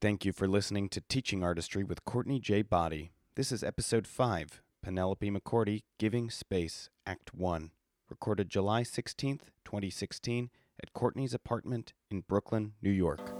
Thank you for listening to Teaching Artistry with Courtney J. Boddie. This is episode 5, Penelope McCourty Giving Space, Act 1, recorded July 16th, 2016, at Courtney's apartment in Brooklyn, New York.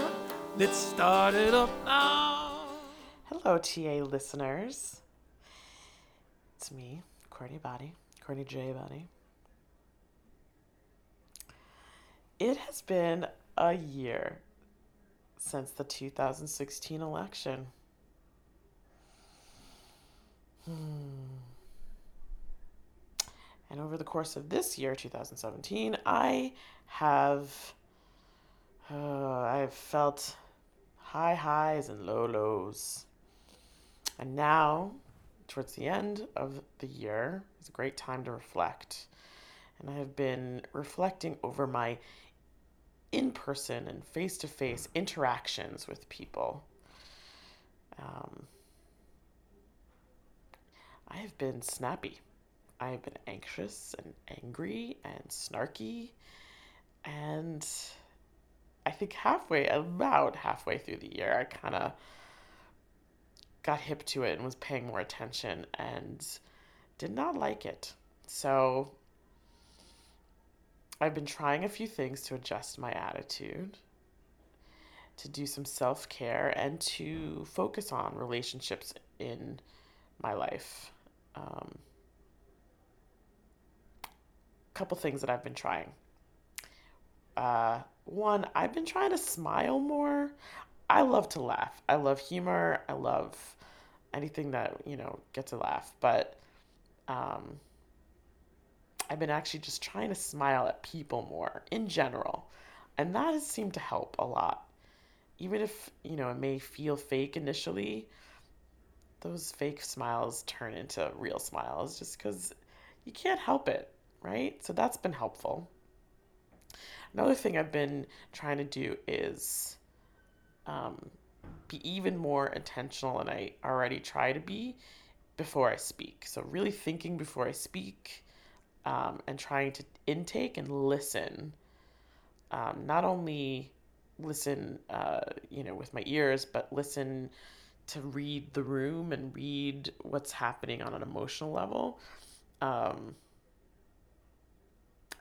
Let's start it up now. Hello, TA listeners. It's me, Courtney Boddie, Courtney J Boddie. It has been a year since the 2016 election. Hmm. And over the course of this year, 2017, I have uh, I've felt high highs and low lows. And now, towards the end of the year, is a great time to reflect. And I have been reflecting over my in person and face to face interactions with people. Um, I have been snappy. I have been anxious and angry and snarky. And I think halfway, about halfway through the year, I kind of got hip to it and was paying more attention and did not like it. So I've been trying a few things to adjust my attitude, to do some self care, and to focus on relationships in my life. Um, couple things that I've been trying. Uh, one, I've been trying to smile more. I love to laugh. I love humor. I love anything that, you know, gets a laugh. But um, I've been actually just trying to smile at people more in general. And that has seemed to help a lot. Even if, you know, it may feel fake initially, those fake smiles turn into real smiles just because you can't help it, right? So that's been helpful. Another thing I've been trying to do is um, be even more intentional, and I already try to be before I speak. So, really thinking before I speak um, and trying to intake and listen. Um, not only listen, uh, you know, with my ears, but listen to read the room and read what's happening on an emotional level. Um,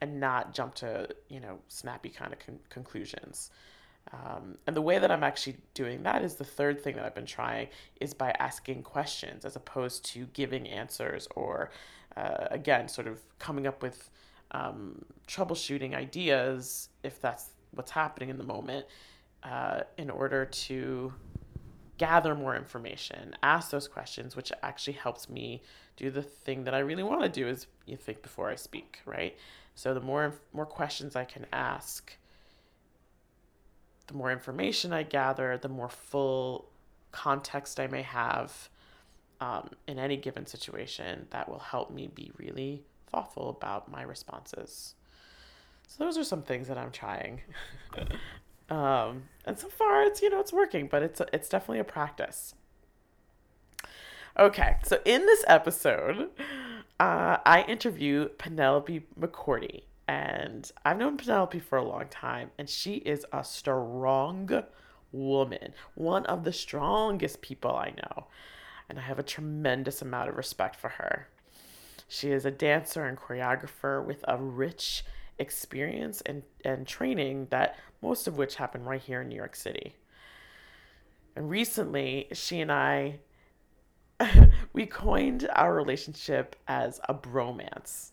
and not jump to you know snappy kind of con- conclusions. Um, and the way that i'm actually doing that is the third thing that i've been trying is by asking questions as opposed to giving answers or uh, again sort of coming up with um, troubleshooting ideas if that's what's happening in the moment uh, in order to gather more information ask those questions which actually helps me do the thing that i really want to do is you think before i speak right so the more more questions I can ask, the more information I gather, the more full context I may have um, in any given situation that will help me be really thoughtful about my responses. So those are some things that I'm trying. um, and so far it's you know it's working, but it's it's definitely a practice. Okay, so in this episode, uh, I interview Penelope McCourty. And I've known Penelope for a long time, and she is a strong woman, one of the strongest people I know. And I have a tremendous amount of respect for her. She is a dancer and choreographer with a rich experience and, and training that most of which happened right here in New York City. And recently, she and I we coined our relationship as a bromance.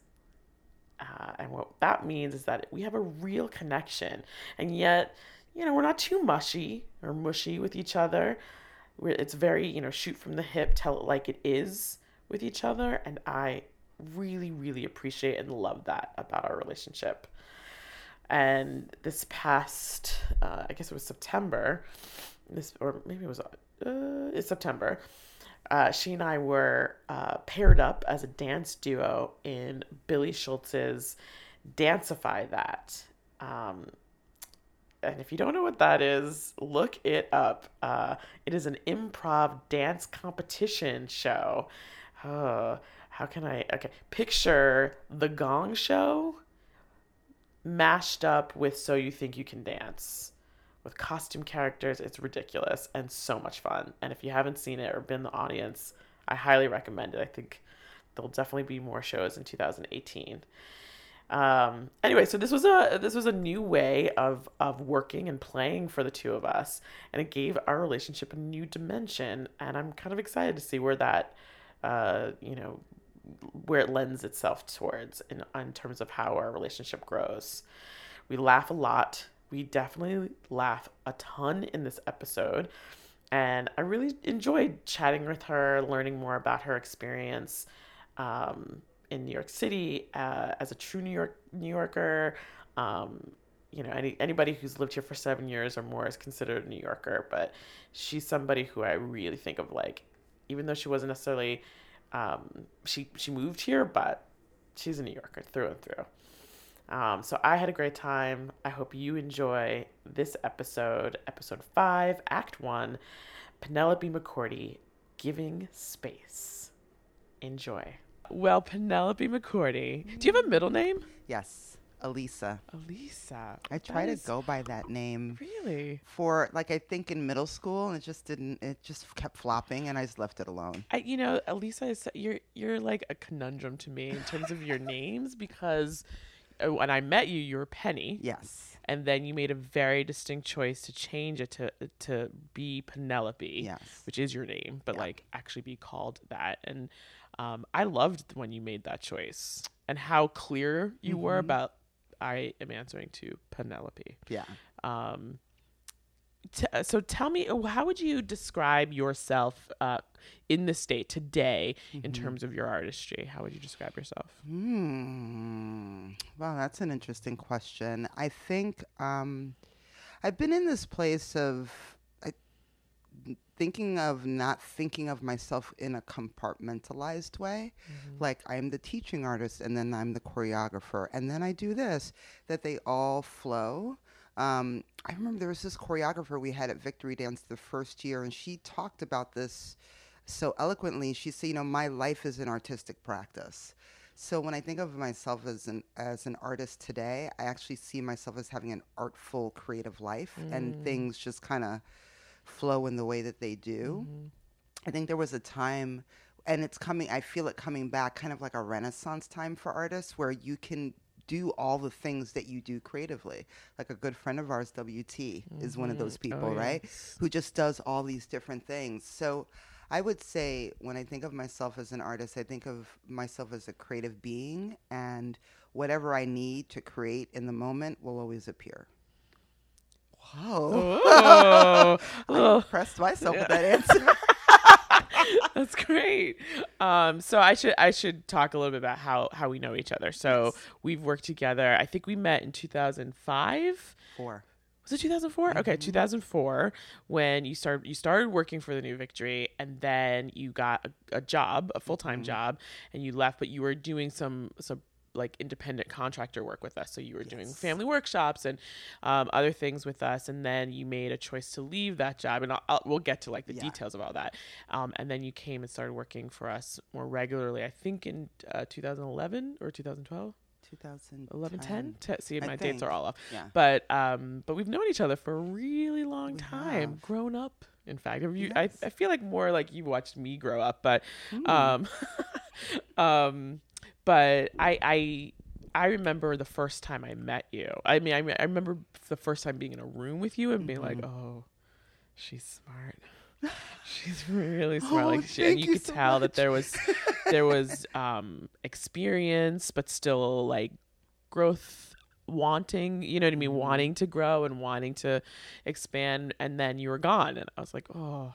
Uh, and what that means is that we have a real connection, and yet, you know, we're not too mushy or mushy with each other. We're, it's very, you know, shoot from the hip, tell it like it is with each other, and I really, really appreciate and love that about our relationship. And this past, uh, I guess it was September, this or maybe it was uh, it's September uh, she and I were uh, paired up as a dance duo in Billy Schultz's Dancify That. Um, and if you don't know what that is, look it up. Uh, it is an improv dance competition show. Uh, how can I? Okay, picture the Gong Show mashed up with So You Think You Can Dance with costume characters. It's ridiculous and so much fun. And if you haven't seen it or been the audience, I highly recommend it. I think there'll definitely be more shows in 2018. Um, anyway, so this was a this was a new way of of working and playing for the two of us, and it gave our relationship a new dimension. And I'm kind of excited to see where that, uh, you know, where it lends itself towards in in terms of how our relationship grows. We laugh a lot we definitely laugh a ton in this episode. And I really enjoyed chatting with her, learning more about her experience um, in New York City uh, as a true New York New Yorker. Um, you know, any anybody who's lived here for seven years or more is considered a New Yorker. But she's somebody who I really think of like, even though she wasn't necessarily, um, she she moved here, but she's a New Yorker through and through. Um, so I had a great time. I hope you enjoy this episode, episode five, act one Penelope McCourty, Giving Space. Enjoy. Well, Penelope McCourty, do you have a middle name? Yes, Elisa. Elisa. I try to go by that name. Really? For like I think in middle school, and it just didn't. It just kept flopping, and I just left it alone. I, you know, Elisa is you're you're like a conundrum to me in terms of your names because uh, when I met you, you were Penny. Yes. And then you made a very distinct choice to change it to to be Penelope. Yes. Which is your name, but Yeah. like actually be called that. And um, I loved when you made that choice and how clear you were Mhm. about I am answering to Penelope. Yeah. Um, t- so tell me, uh, how would you describe yourself uh, in the state today in Mhm. terms of your artistry? How would you describe yourself? Hmm. Well, that's an interesting question. I think um, I've been in this place of thinking of not thinking of myself in a compartmentalized way. Like I'm the teaching artist, and then I'm the choreographer, and then I do this. That they all flow. Um, I remember there was this choreographer we had at Victory Dance the first year, and she talked about this so eloquently. She said, "You know, my life is an artistic practice." So when I think of myself as an as an artist today, I actually see myself as having an artful, creative life, and things just kind of flow in the way that they do. Mm-hmm. I think there was a time, and it's coming. I feel it coming back, kind of like a renaissance time for artists, where you can do all the things that you do creatively. Like a good friend of ours, WT, is one of mm-hmm. those oh, people, right? Who just does all these different things. So I would say when I think of myself as an artist, I think of myself as a creative being, and whatever I need to create in the moment will always appear. Oh, I impressed myself with that answer. That's great. Um, so I should I should talk a little bit about how how we know each other. So we've worked together. I think we met in 2005. Four. Was it 2004? Okay, 2004 when you started you started working for the New Victory and then you got a, a job, a full-time job and you left but you were doing some some like independent contractor work with us. So you were doing family workshops and um, other things with us, and then you made a choice to leave that job, and I'll, I'll, we'll get to like the Yeah. details of all that. Um, and then you came and started working for us more regularly. I think in uh, 2011 or 2012. 2010. 11 10 Te- see my dates are all off Yeah. but um but we've known each other for a really long We time have. grown up in fact you, Yes. I, I feel like more like you've watched me grow up but Mm. um um but i i i remember the first time i met you. I mean i, I remember the first time being in a room with you and being like Mm-hmm. oh she's smart. She's really smart. Oh, like she, and you you could so tell that there was there was um experience but still like growth wanting you know what i mean? Mm-hmm. wanting to grow and wanting to expand and then you were gone and i was like oh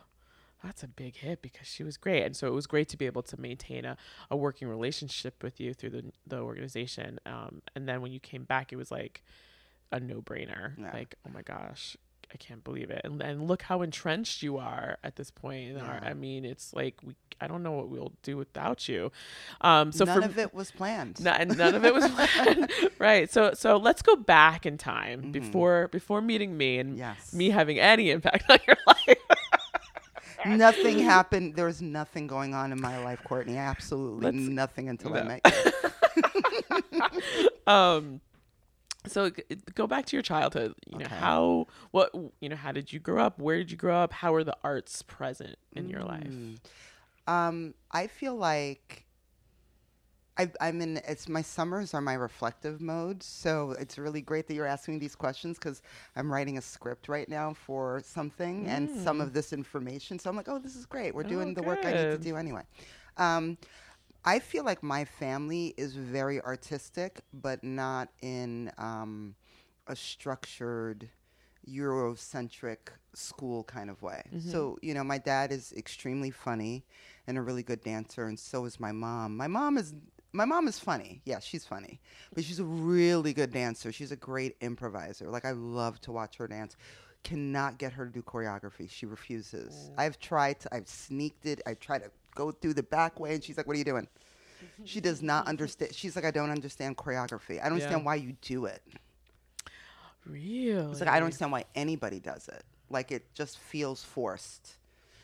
that's a big hit because she was great and so it was great to be able to maintain a, a working relationship with you through the, the organization um, and then when you came back it was like a no-brainer Yeah. like oh my gosh i can't believe it and, and look how entrenched you are at this point in our, i mean it's like we i don't know what we'll do without you um, so None for of it was planned. no, and none of it was planned. right. So so let's go back in time before before meeting me and Mm-hmm. Yes. me having any impact on your life. Nothing happened. There was nothing going on in my life, Courtney. Absolutely Let's- nothing until I No. met you. um so go back to your childhood you know Okay. how what you know how did you grow up where did you grow up how are the arts present in your life Mm. Um, I feel like I, I'm in. It's my summers are my reflective mode, so it's really great that you're asking me these questions because I'm writing a script right now for something and some of this information. So I'm like, oh, this is great. We're doing Oh, the work I need to do anyway. Um, I feel like my family is very artistic, but not in um, a structured, Eurocentric school kind of way. So, you know, my dad is extremely funny and a really good dancer, and so is my mom. My mom is. My mom is funny. Yeah, she's funny. But she's a really good dancer. She's a great improviser. Like I love to watch her dance. Cannot get her to do choreography. She refuses. Mm. I've tried to I've sneaked it. I try to go through the back way and she's like, "What are you doing?" She does not understand. She's like, "I don't understand choreography. I don't Yeah. understand why you do it." really It's like I don't understand why anybody does it. Like it just feels forced.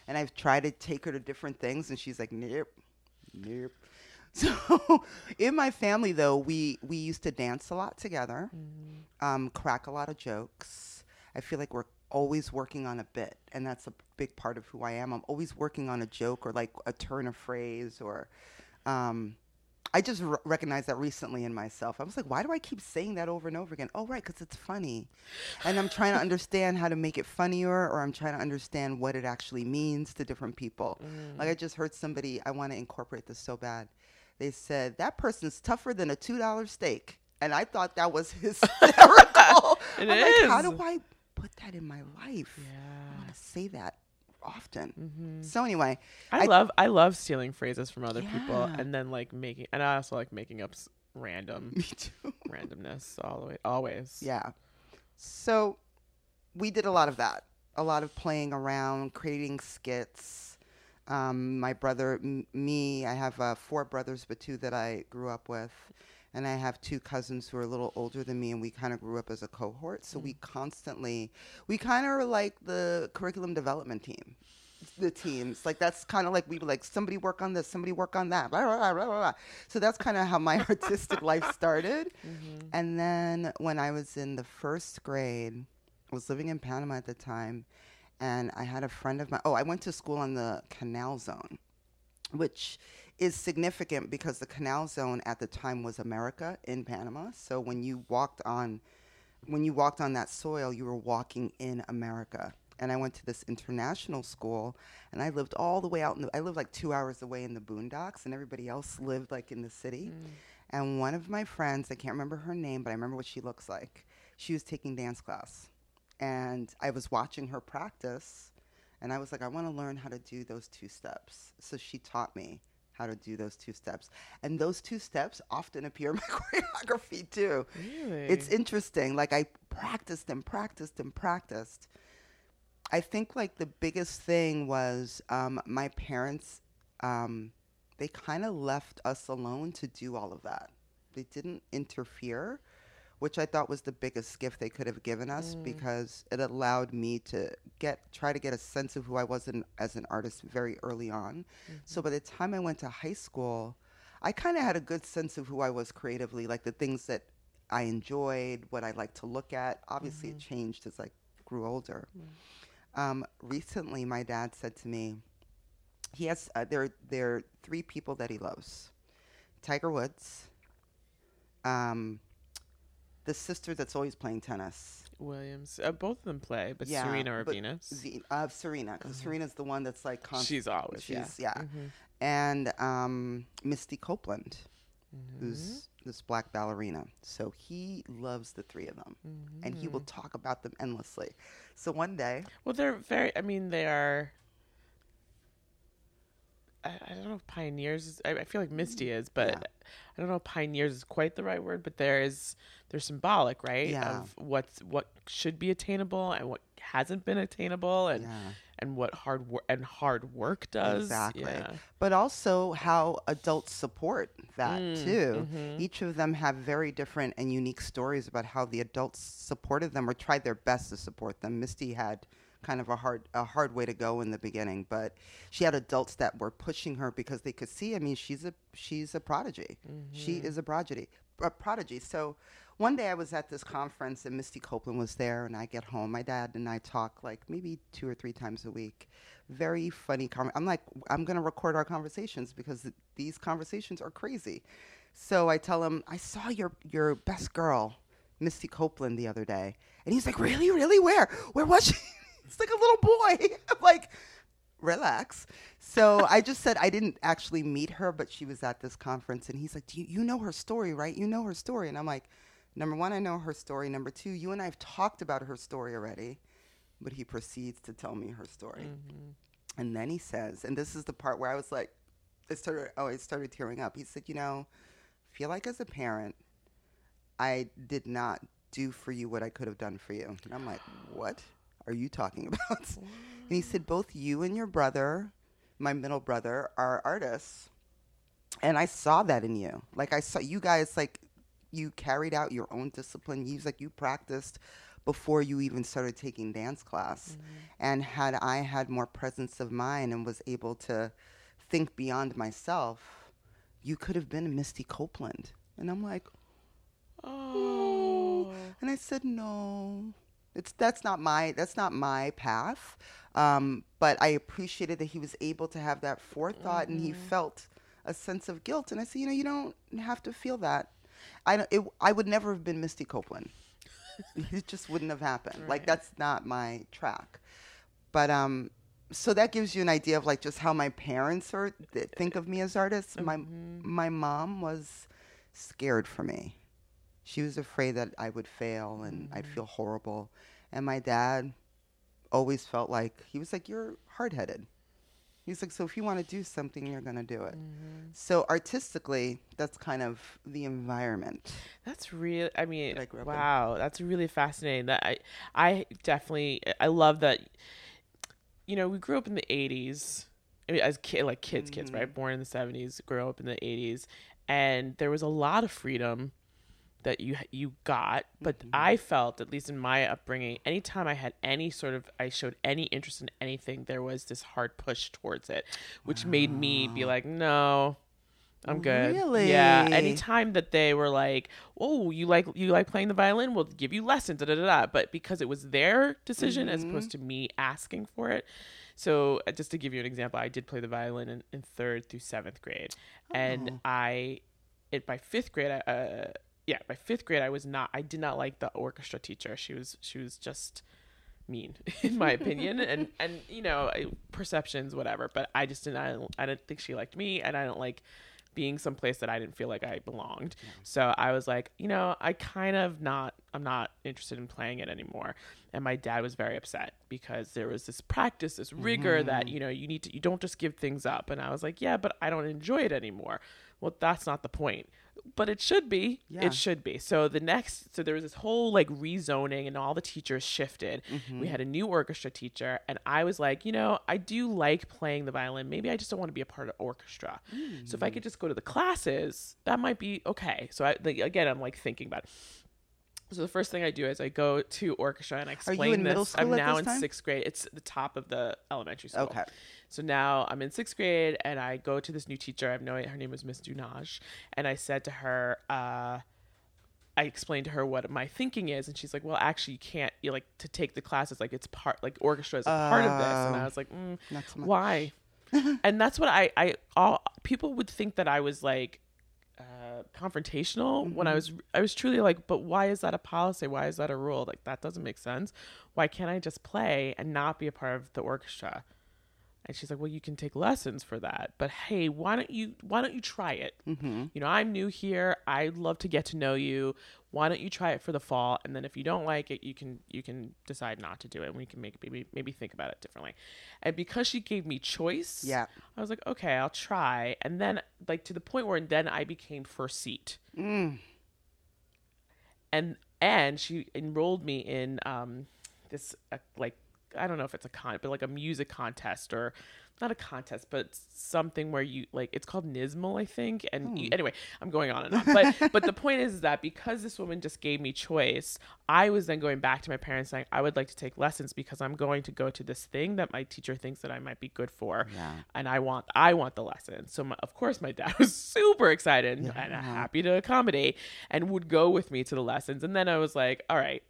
And I've tried to take her to different things, and she's like, "Nope, nope." So, in my family, though, we we used to dance a lot together, um, crack a lot of jokes. I feel like we're always working on a bit, and that's a big part of who I am. I'm always working on a joke or like a turn of phrase or. Um, I just r- recognized that recently in myself. I was like, why do I keep saying that over and over again? Oh, right, because it's funny. And I'm trying to understand how to make it funnier, or I'm trying to understand what it actually means to different people. Like, I just heard somebody, I want to incorporate this so bad. They said, that person's tougher than a $2 steak. And I thought that was hysterical. It I'm like, how is. do I put that in my life? I yeah want to say that often. Mm-hmm. So, anyway, I, I- love I love stealing phrases from other people and then like making and I also like making up random me too. randomness all the way always Yeah. So we did a lot of that. A lot of playing around, creating skits. Um, my brother, m- me, I have uh, four brothers, but two that I grew up with. And I have two cousins who are a little older than me, and we kind of grew up as a cohort. So we constantly, we kind of are like the curriculum development team the teams. Like that's kind of like we like somebody work on this, somebody work on that. Blah, blah, blah, blah, blah. So that's kind of how my artistic life started. And then when I was in the first grade, I was living in Panama at the time, and I had a friend of mine. Oh, I went to school on the Canal Zone, which is significant because the Canal Zone at the time was America in Panama. So when you walked on when you walked on that soil, you were walking in America. And I went to this international school, and I lived all the way out in the. I lived like two hours away in the boondocks, and everybody else lived like in the city. Mm. And one of my friends, I can't remember her name, but I remember what she looks like. She was taking dance class, and I was watching her practice, and I was like, I want to learn how to do those two steps. So she taught me how to do those two steps, and those two steps often appear in my choreography too. really It's interesting. Like I practiced and practiced and practiced. I think like the biggest thing was um, my parents. Um, they kind of left us alone to do all of that. They didn't interfere, which I thought was the biggest gift they could have given us because it allowed me to get try to get a sense of who I was in, as an artist very early on. So by the time I went to high school, I kind of had a good sense of who I was creatively, like the things that I enjoyed, what I like to look at. Obviously, it changed as I grew older. Um, recently, my dad said to me, he has uh, there there are three people that he loves: Tiger Woods, um, the sister that's always playing tennis, Williams. Uh, both of them play, but Yeah, Serena or but Venus. Z- uh, Serena, because Serena's the one that's like constant. She's always yeah. She's yeah, Mhm. and um, Misty Copeland, Mm-hmm. who's this black ballerina. So he loves the three of them, and he Mm-hmm. will talk about them endlessly. So one day, Well, they're very. I mean, they are. I, I don't know if pioneers. Is, I, I feel like Misty is, but Yeah. I don't know if pioneers is quite the right word. But there is they're symbolic, right? Yeah. Of what's what should be attainable and what hasn't been attainable, and Yeah. and what hard work and hard work does. Exactly. Yeah. But also how adults support that Mm, too. mhm. Each of them have very different and unique stories about how the adults supported them or tried their best to support them. Misty had kind of a hard a hard way to go in the beginning, but she had adults that were pushing her because they could see. I mean, she's a she's a prodigy. She is a prodigy. A prodigy. So one day I was at this conference and Misty Copeland was there, and I get home. My dad and I talk like maybe two or three times a week. Very funny. Con- I'm like, I'm gonna record our conversations because th- these conversations are crazy. So I tell him, I saw your your best girl, Misty Copeland, the other day, and he's like, Really, really? Where? Where was she? it's like a little boy. I'm like, relax. So I just said I didn't actually meet her, but she was at this conference, and he's like, you, you know her story, right? You know her story, and I'm like, Number one, I know her story. Number two, you and I have talked about her story already. But he proceeds to tell me her story, mm-hmm. and then he says, and this is the part where I was like, I started, oh, I started tearing up. He said, You know, I feel like as a parent, I did not do for you what I could have done for you. And I'm like, what are you talking about? and he said, both you and your brother, my middle brother, are artists. And I saw that in you. Like I saw you guys like you carried out your own discipline. You like you practiced before you even started taking dance class. And had I had more presence of mind and was able to think beyond myself, you could have been a Misty Copeland. And I'm like, Oh. and I said, no, it's that's not my that's not my path. Um, but I appreciated that he was able to have that forethought, and he felt a sense of guilt. And I said, you know, you don't have to feel that. I don't, it, I would never have been Misty Copeland. it just wouldn't have happened. Like that's not my track. But um, so that gives you an idea of like just how my parents are th- think of me as artists. My my mom was scared for me. She was afraid that I would fail and I'd feel horrible. And my dad always felt like he was like, "You're hard headed." He's like, "So if you want to do something, you're gonna do it." So artistically, that's kind of the environment. That's real. I mean, That I up in. wow, that's really fascinating. That I, I definitely, I love that. You know, we grew up in the '80s, I mean, as kid, like kids, kids, Mm-hmm. right? Born in the '70s, grew up in the '80s, and there was a lot of freedom that you you got. But Mm-hmm. I felt, at least in my upbringing, anytime I had any sort of, I showed any interest in anything, there was this hard push towards it, which made me be like, no. I'm good. really Yeah. Anytime that they were like, "Oh, you like you like playing the violin? We'll give you lessons." Da, da, da, da. But because it was their decision as opposed to me asking for it. So uh, just to give you an example, I did play the violin in, in third through seventh grade, and I, it by fifth grade, I, uh, yeah, by fifth grade, I was not. I did not like the orchestra teacher. She was she was just mean in my opinion. And and you know perceptions whatever. But i just didn't I, don't, I didn't think she liked me and i don't like being someplace that i didn't feel like i belonged. So i was like you know i kind of not i'm not interested in playing it anymore. And my dad was very upset because there was this practice this rigor that mm. you know you need to you don't just give things up. And i was like yeah but i don't enjoy it anymore. Well that's not the point but it should be Yeah. it should be so the next so there was this whole like rezoning and all the teachers shifted Mm-hmm. we had a new orchestra teacher and i was like you know i do like playing the violin maybe i just don't want to be a part of orchestra so if i could just go to the classes that might be okay so i like, again i'm like thinking about it So the first thing I do is I go to orchestra and I explain in this. middle school I'm now in time? sixth grade. It's the top of the elementary school. Okay. So now I'm in sixth grade and I go to this new teacher. I have no idea. Her name was Miss Dunaj. And I said to her, uh, I explained to her what my thinking is, and she's like, "Well, actually, you can't. You like to take the classes like it's part like orchestra is a part of this." And I was like, mm, so. "Why?" and that's what I I all people would think that I was like uh, confrontational when I was I was truly like, but why is that a policy? Why is that a rule? Like that doesn't make sense. Why can't I just play and not be a part of the orchestra? And she's like, well, you can take lessons for that, but hey, why don't you why don't you try it? Mm-hmm. You know, I'm new here. I'd love to get to know you. Why don't you try it for the fall? And then if you don't like it, you can you can decide not to do it. And we can make maybe maybe think about it differently. And because she gave me choice, Yeah. I was like, okay, I'll try. And then like to the point where then I became first seat. Mm. And and she enrolled me in um this uh, like I don't know if it's a con but like a music contest or not a contest but something where you like it's called NYSSMA I think and you, hmm. anyway I'm going on and on but but the point is is that because this woman just gave me choice I was then going back to my parents saying I would like to take lessons because I'm going to go to this thing that my teacher thinks that I might be good for Yeah. and I want I want the lesson. So my, of course my dad was super excited and happy to accommodate and would go with me to the lessons. And then I was like, all right,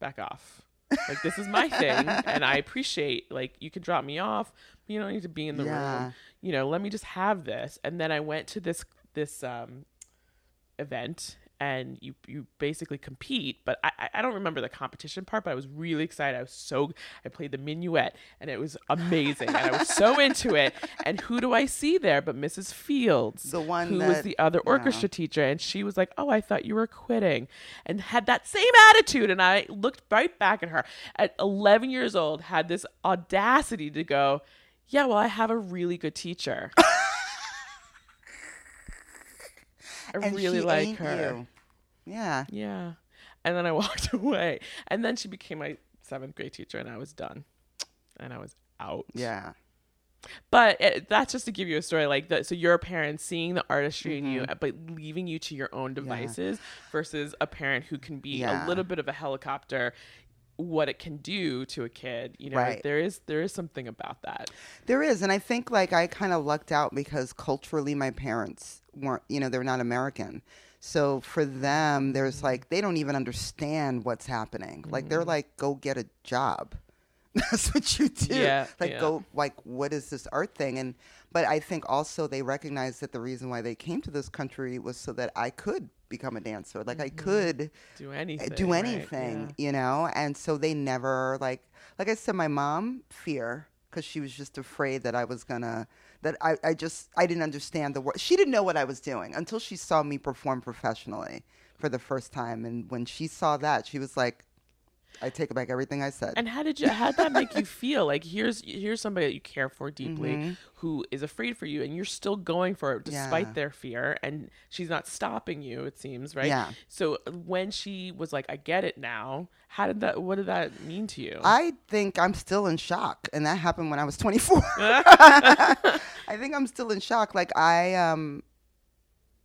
back off. Like this is my thing, and I appreciate like you can drop me off. You don't need to be in the Yeah. room. You know, let me just have this. And then I went to this this um event and you you basically compete but I, I- don't remember the competition part but i was really excited. I was so i played the minuet and it was amazing and i was so into it. And who do i see there but mrs fields The one who was the other yeah. orchestra teacher and she was like oh i thought you were quitting and had that same attitude and i looked right back at her. At 11 years old had this audacity to go yeah well i have a really good teacher I And really like her. you. Yeah. Yeah. And then I walked away. And then she became my seventh grade teacher, and I was done. And I was out. Yeah. But it, that's just to give you a story. Like, the, so you're a parent seeing the artistry in Mm-hmm. you, but leaving you to your own devices versus a parent who can be Yeah. a little bit of a helicopter. What it can do to a kid, you know, Right. there is there is something about that. There is, and I think like I kind of lucked out because culturally my parents weren't, you know, they're not American. So for them, there's like they don't even understand what's happening. Like Mm-hmm. they're like, go get a job. That's what you do. Yeah, like yeah. go like what is this art thing? And but I think also they recognize that the reason why they came to this country was so that I could become a dancer. Like I could Do anything. do Mm-hmm. right? anything, Yeah. you know. And so they never like like I said, my mom fear because she was just afraid that I was gonna that I I just I didn't understand the word. She didn't know what I was doing until she saw me perform professionally for the first time, and when she saw that, she was like. I take back everything I said. And how did you how did that make you feel? Like here's here's somebody that you care for deeply who is afraid for you and you're still going for it despite Mm-hmm. Yeah. their fear and she's not stopping you, it seems, right? Yeah. So when she was like, I get it now, how did that what did that mean to you? I think I'm still in shock, and that happened when I was 24. I think I'm still in shock. Like I, um,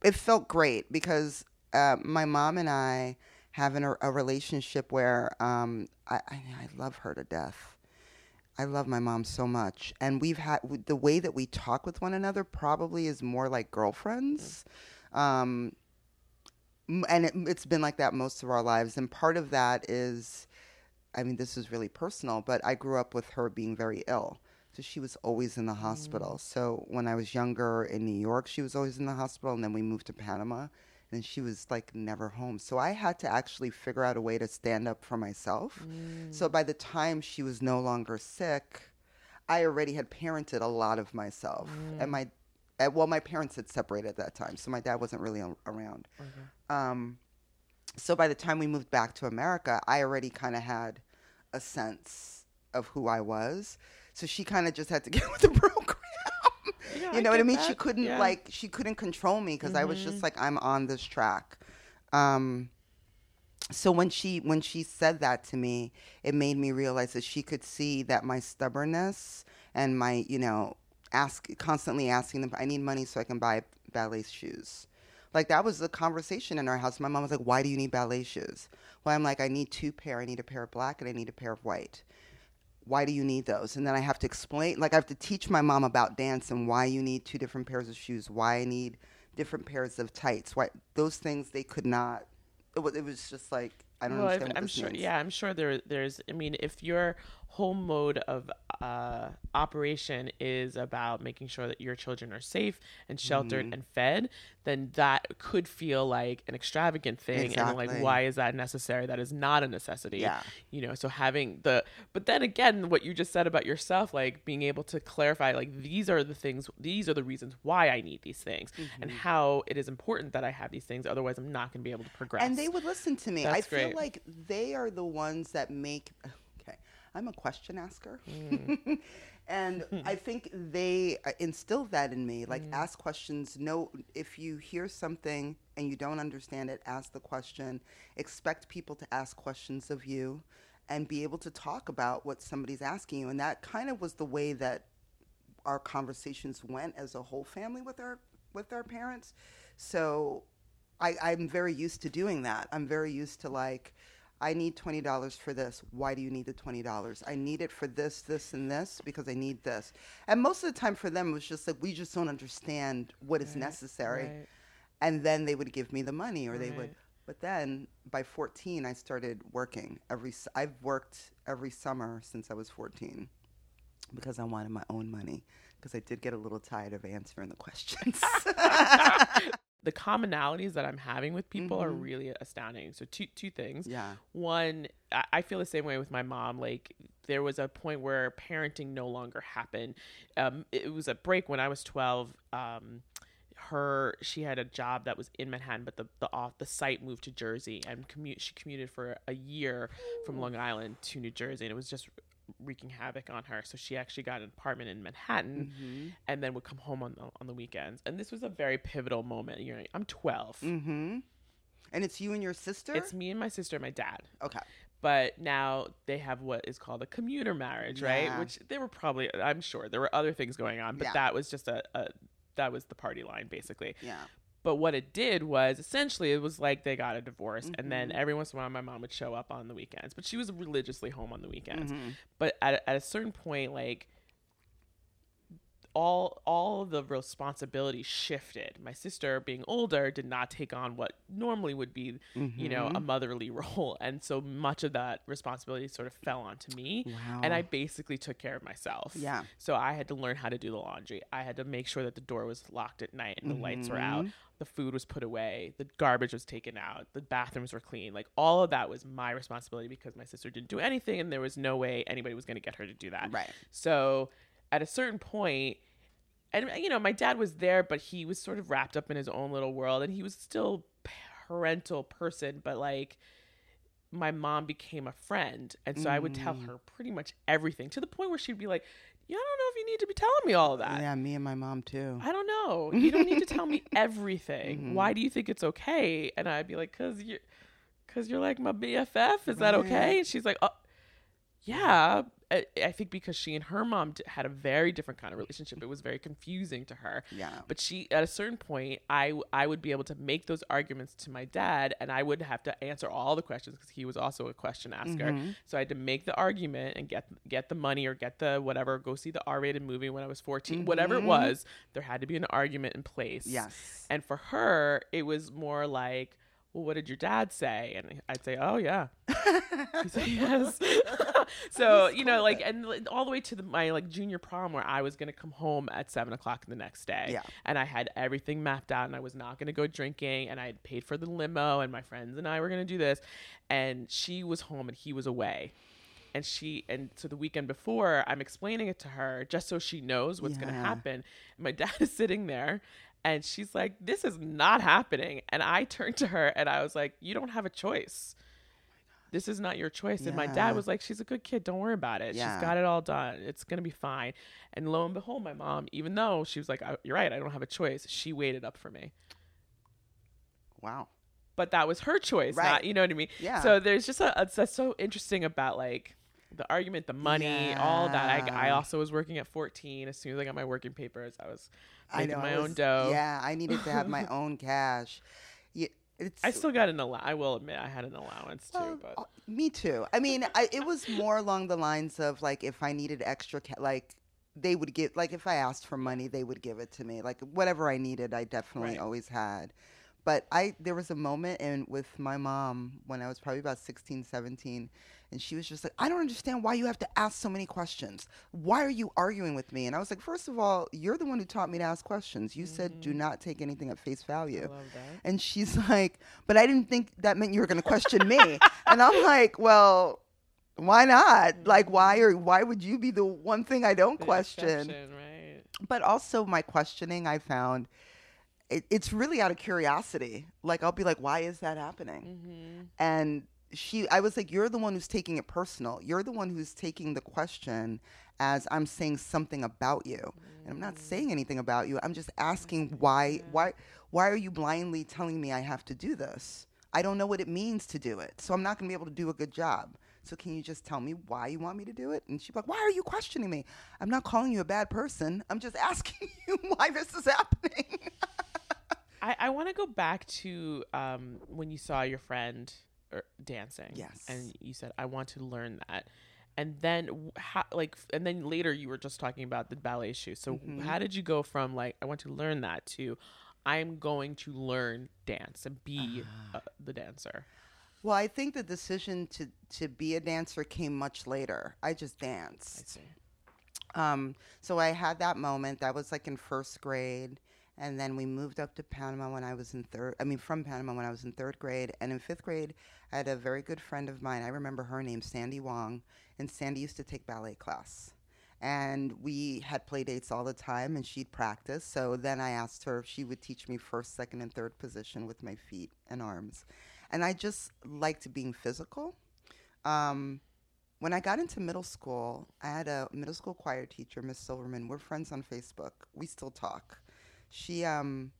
it felt great because uh, my mom and I have an, a relationship where um, I, I, I love her to death. I love my mom so much, and we've had the way that we talk with one another probably is more like girlfriends. Um, and it, it's been like that most of our lives. And part of that is, I mean, this is really personal, but I grew up with her being very ill. So she was always in the hospital. So when I was younger in New York, she was always in the hospital. And then we moved to Panama, and she was like never home. So I had to actually figure out a way to stand up for myself. So by the time she was no longer sick, I already had parented a lot of myself. And my, uh, well, my parents had separated at that time. So my dad wasn't really a- around. Um, so by the time we moved back to America, I already kind of had a sense of who I was. So she kind of just had to get with the program. Yeah, you I know what I mean? She couldn't Yeah. like she couldn't control me because I was Mm-hmm. just like I'm on this track. Um, so when she when she said that to me, it made me realize that she could see that my stubbornness and my you know ask constantly asking them I need money so I can buy ballet shoes Like that was the conversation in our house. My mom was like, "Why do you need ballet shoes?" Well, I'm like, "I need two pair. I need a pair of black and I need a pair of white." Why do you need those? And then I have to explain, like I have to teach my mom about dance and why you need two different pairs of shoes, why I need different pairs of tights. Why those things they could not. It was, it was just like I don't well, understand. what I'm sure. means. Yeah, I'm sure there. There's. I mean, if your whole mode of uh, operation is about making sure that your children are safe and sheltered Mm-hmm. and fed, then that could feel like an extravagant thing. And like, why is that necessary? That is not a necessity. Yeah. You know. So having the. But then again, what you just said about yourself, like being able to clarify, like these are the things. These are the reasons why I need these things, and Mm-hmm. how it is important that I have these things. Otherwise, I'm not going to be able to progress. And they would listen to me. I That's feel like they are the ones that make. I'm a question asker, Mm. and I think they uh, instill that in me. Mm. Like, ask questions. No, if you hear something and you don't understand it, ask the question. Expect people to ask questions of you, and be able to talk about what somebody's asking you. And that kind of was the way that our conversations went as a whole family with our with our parents. So I, I'm very used to doing that. I'm very used to like, I need twenty dollars for this. Why do you need the twenty dollars? I need it for this, this, and this because I need this. And most of the time for them it was just like we just don't understand what is necessary. right. And then they would give me the money, or they would. But then by 14, I started working every. I've worked every summer since I was 14 because I wanted my own money. Because I did get a little tired of answering the questions. the commonalities that I'm having with people are Mhm. really astounding. So two two things. yeah. One, I I feel the same way with my mom. Like there was a point where parenting no longer happened. Um, it was a break when I was 12. Um, her she had a job that was in Manhattan, but the the off the site moved to Jersey and commute. She commuted for a year from Long Island to New Jersey, and it was just wreaking havoc on her. So she actually got an apartment in Manhattan Mm-hmm. and then would come home on the, on the weekends. And this was a very pivotal moment. You know, I'm 12. Mm-hmm. And it's you and your sister. It's me and my sister and my dad. okay. But now they have what is called a commuter marriage, right? Which there were probably, I'm sure, there were other things going on, but Yeah. that was just a, a that was the party line basically. Yeah. But what it did was essentially it was like they got a divorce, and Mm-hmm. then every once in a while my mom would show up on the weekends, but she was religiously home on the weekends. Mhm. But at, at a certain point, like all all the responsibility shifted. My sister, being older, did not take on what normally would be, you know, Mm-hmm. a motherly role, and so much of that responsibility sort of fell onto me. Wow. And I basically took care of myself. Yeah. So I had to learn how to do the laundry. I had to make sure that the door was locked at night and the lights were out. The food was put away. The garbage was taken out. The bathrooms were clean. Like all of that was my responsibility because my sister didn't do anything and there was no way anybody was going to get her to do that. Right. So at a certain point, and you know, my dad was there, but he was sort of wrapped up in his own little world and he was still a parental person, but like my mom became a friend. And so I would tell Mm. her pretty much everything to the point where she'd be like, Yeah, I don't know if you need to be telling me all of that. Yeah, me and my mom too. I don't know. You don't need to tell me everything. Mm-hmm. Why do you think it's okay? And I'd be like, cause you're, cause you're like my BFF. Is that okay? And she's like, oh, yeah. I, I think because she and her mom had a very different kind of relationship, it was very confusing to her. Yeah. But she, at a certain point, I I would be able to make those arguments to my dad, and I would have to answer all the questions because he was also a question asker. Mm-hmm. So I had to make the argument and get get the money or get the whatever, go see the R-rated movie when I was 14 whatever it was. There had to be an argument in place. Mm-hmm. Yes. And for her, it was more like, well, what did your dad say? And I'd say, oh yeah. Say yes. so you know, like, and all the way to the, my like junior prom, where I was gonna come home at seven o'clock the next day. Yeah. And I had everything mapped out, and I was not gonna go drinking, and I had paid for the limo, and my friends and I were gonna do this, and she was home and he was away. And she and so the weekend before, I'm explaining it to her just so she knows what's gonna Yeah. happen. My dad is sitting there and she's like, This is not happening. And I turned to her and I was like, You don't have a choice. This is not your choice. And my dad was like, She's a good kid. Don't worry about it. Yeah. She's got it all done. It's going to be fine. And lo and behold, my mom, even though she was like, "I- You're right. I don't have a choice, she waited up for me. Wow. But that was her choice, Right. not, you know what I mean? Yeah. So there's just a, it's, that's so interesting about like, the argument, the money, all that. I, I also was working at 14. As soon as I got my working papers, I was I making know, my it own dough. Yeah, I needed to have my own cash. Yeah, it's I still got an allow. I will admit, I had an allowance Well, too. But uh, me too. I mean, I, it was more along the lines of like if I needed extra, ca- like they would give. Like if I asked for money, they would give it to me. Like whatever I needed, I definitely Right. always had. But I there was a moment in with my mom when I was probably about 16, 17 and she was just like, "I don't understand why you have to ask so many questions. Why are you arguing with me?" And I was like, first of all, you're the one who taught me to ask questions. You said do mm-hmm. not take anything at face I value." love that. And she's like, but I didn't think that meant you were going to question me. and I'm like, well, why not? Like, why mm-hmm. or why would you be the one thing I don't The question? right? But also, my questioning, I found it, it's really out of curiosity. Like, I'll be like, why is that happening? Mm-hmm. And she, I was like, you're the one who's taking it personal. You're the one who's taking the question as I'm saying something about you. And I'm not saying anything about you. I'm just asking why, why, why are you blindly telling me I have to do this? I don't know what it means to do it. So I'm not going to be able to do a good job. So can you just tell me why you want me to do it? And she's like, why are you questioning me? I'm not calling you a bad person. I'm just asking you why this is happening. I, I want to go back to um, when you saw your friend er, dancing. Yes. And you said, I want to learn that. And then, how, like, and then later you were just talking about the ballet shoe. So, Mm-hmm. how did you go from, like, I want to learn that to, I'm going to learn dance and be Ah. uh, the dancer? Well, I think the decision to to be a dancer came much later. I just danced. I see. Um, so I had that moment. That was like in first grade, and then we moved up to Panama when I was in third. I mean, from Panama when I was in third grade, and in fifth grade, I had a very good friend of mine. I remember her name, Sandy Wong, and Sandy used to take ballet class. And we had play dates all the time, and she'd practice. So then I asked her if she would teach me first, second, and third position with my feet and arms. And I just liked being physical. Um, when I got into middle school, I had a middle school choir teacher, Miss Silverman. We're friends on Facebook. We still talk. She um,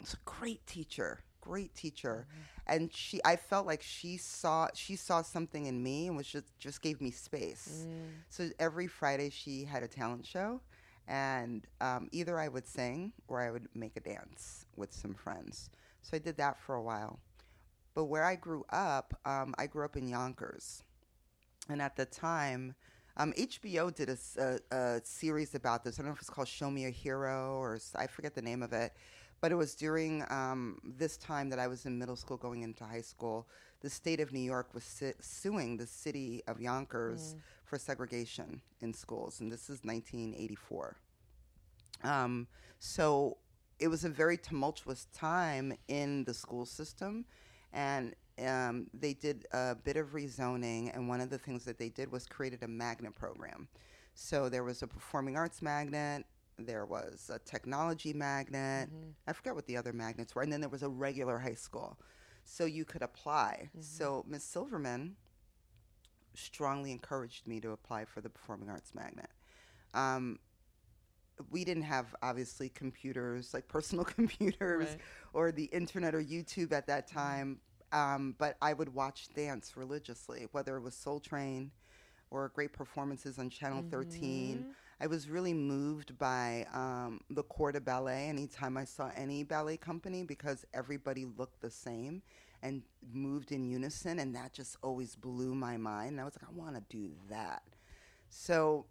was a great teacher, great teacher, and she. I felt like she saw she saw something in me and was just just gave me space. So every Friday she had a talent show, and um, either I would sing or I would make a dance with some friends. So I did that for a while. But where I grew up, um, I grew up in Yonkers and at the time, um, HBO did a series about this. I don't know if it's called "Show Me a Hero" or I forget the name of it, but it was during um, this time that I was in middle school, going into high school. The state of New York was si- suing the city of Yonkers for segregation in schools, and this is 1984. Um, so it was a very tumultuous time in the school system, and um, they did a bit of rezoning. And one of the things that they did was created a magnet program. So there was a performing arts magnet. There was a technology magnet. I forget what the other magnets were. And then there was a regular high school. So you could apply. So Miss Silverman strongly encouraged me to apply for the performing arts magnet. Um, we didn't have obviously computers like personal computers Right. or the internet or YouTube at that time. Um, but I would watch dance religiously, whether it was Soul Train or great performances on Channel 13. I was really moved by um, the Corps de Ballet anytime I saw any ballet company because everybody looked the same and moved in unison, and that just always blew my mind. And I was like, I want to do that. So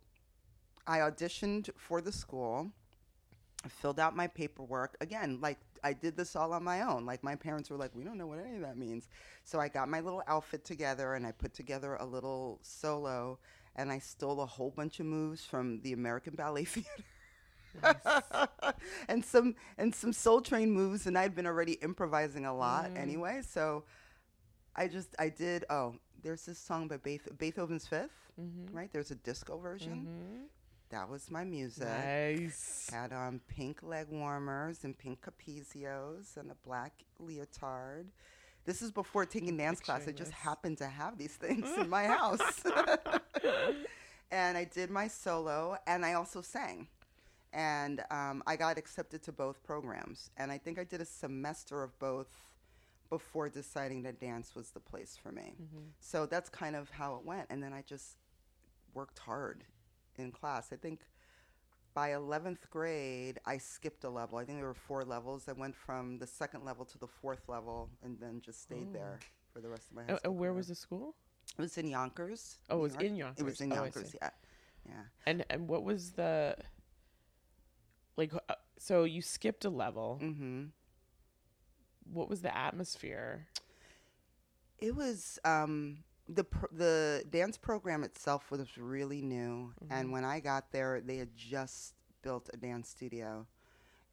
I auditioned for the school. I filled out my paperwork. Again, like I did this all on my own. Like my parents were like, we don't know what any of that means. So I got my little outfit together and I put together a little solo and I stole a whole bunch of moves from the American Ballet Theater. and some and some soul train moves and I'd been already improvising a lot mm. anyway. So I just I did oh, there's this song by Beethoven's 5th mm-hmm. right? There's a disco version. Mm-hmm. That was my music. Nice. Had on pink leg warmers and pink capezios and a black leotard. This is before taking dance class. I just this. happened to have these things in my house. and I did my solo and I also sang. And um, I got accepted to both programs. And I think I did a semester of both before deciding that dance was the place for me. So that's kind of how it went. And then I just worked hard in class. I think by 11th grade, I skipped a level. I think there were four levels. I went from the second level to the fourth level and then just stayed there for the rest of my high Uh, where career. was the school? It was in Yonkers. Oh, it was in It was in Yonkers. Oh, Yonkers, yeah. Yeah. And and what was the like? uh, So you skipped a level. Mm-hmm. What was the atmosphere? It was um, the the dance program itself was really new, and when I got there, they had just built a dance studio,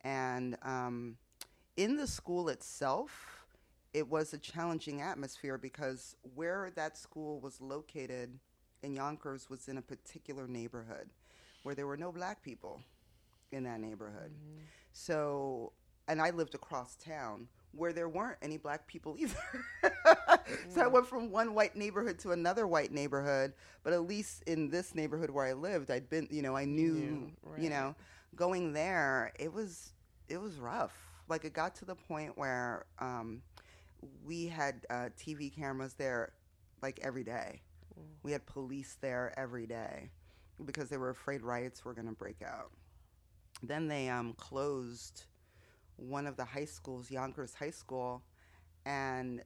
and um, in the school itself, it was a challenging atmosphere because where that school was located in Yonkers was in a particular neighborhood where there were no black people in that neighborhood. So, and I lived across town where there weren't any black people either. so I went from one white neighborhood to another white neighborhood, but at least in this neighborhood where I lived, I'd been, you know, I knew, Knew, you know, going there, it was it was rough. Like it got to the point where um, we had uh, TV cameras there like every day. We had police there every day because they were afraid riots were going to break out. Then they um, closed one of the high schools, Yonkers High School, and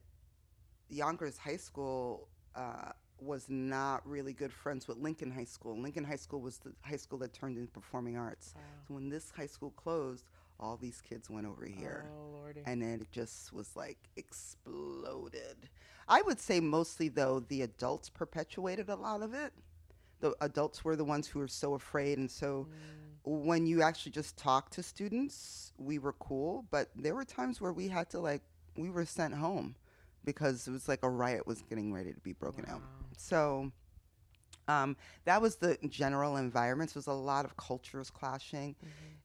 Yonkers High School uh, was not really good friends with Lincoln High School. Lincoln High School was the high school that turned into performing arts. So when this high school closed, all these kids went over here Oh and it just was like exploded. I would say mostly though the adults perpetuated a lot of it. The adults were the ones who were so afraid, and so when you actually just talk to students, we were cool. But there were times where we had to like we were sent home because it was like a riot was getting ready to be broken out. So um, that was the general environment. So it was a lot of cultures clashing.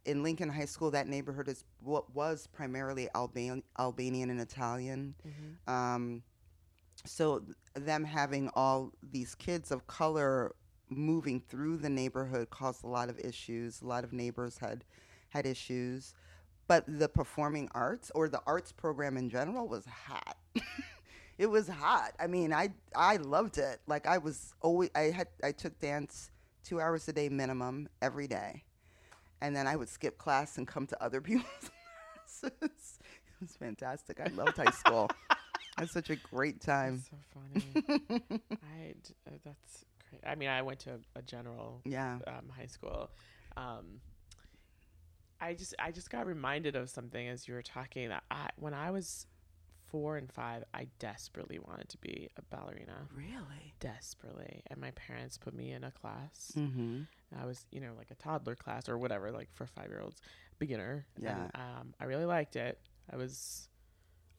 In Lincoln High School, that neighborhood is what was primarily Alban- Albanian and Italian. Um, so th- them having all these kids of color moving through the neighborhood caused a lot of issues. A lot of neighbors had had issues, but the performing arts or the arts program in general was hot. it was hot. I mean, I I loved it. Like I was always I had I took dance two hours a day minimum every day, and then I would skip class and come to other people's classes. It was fantastic. I loved high school. I had such a great time. so funny. I uh, that's. I mean, I went to a, a general Yeah. um, high school. Um, I just I just got reminded of something as you were talking that I when I was four and five, I desperately wanted to be a ballerina. Really? Desperately, and my parents put me in a class. Mm-hmm. I was, you know, like a toddler class or whatever, like for five year olds, beginner. Yeah. And, um, I really liked it. I was,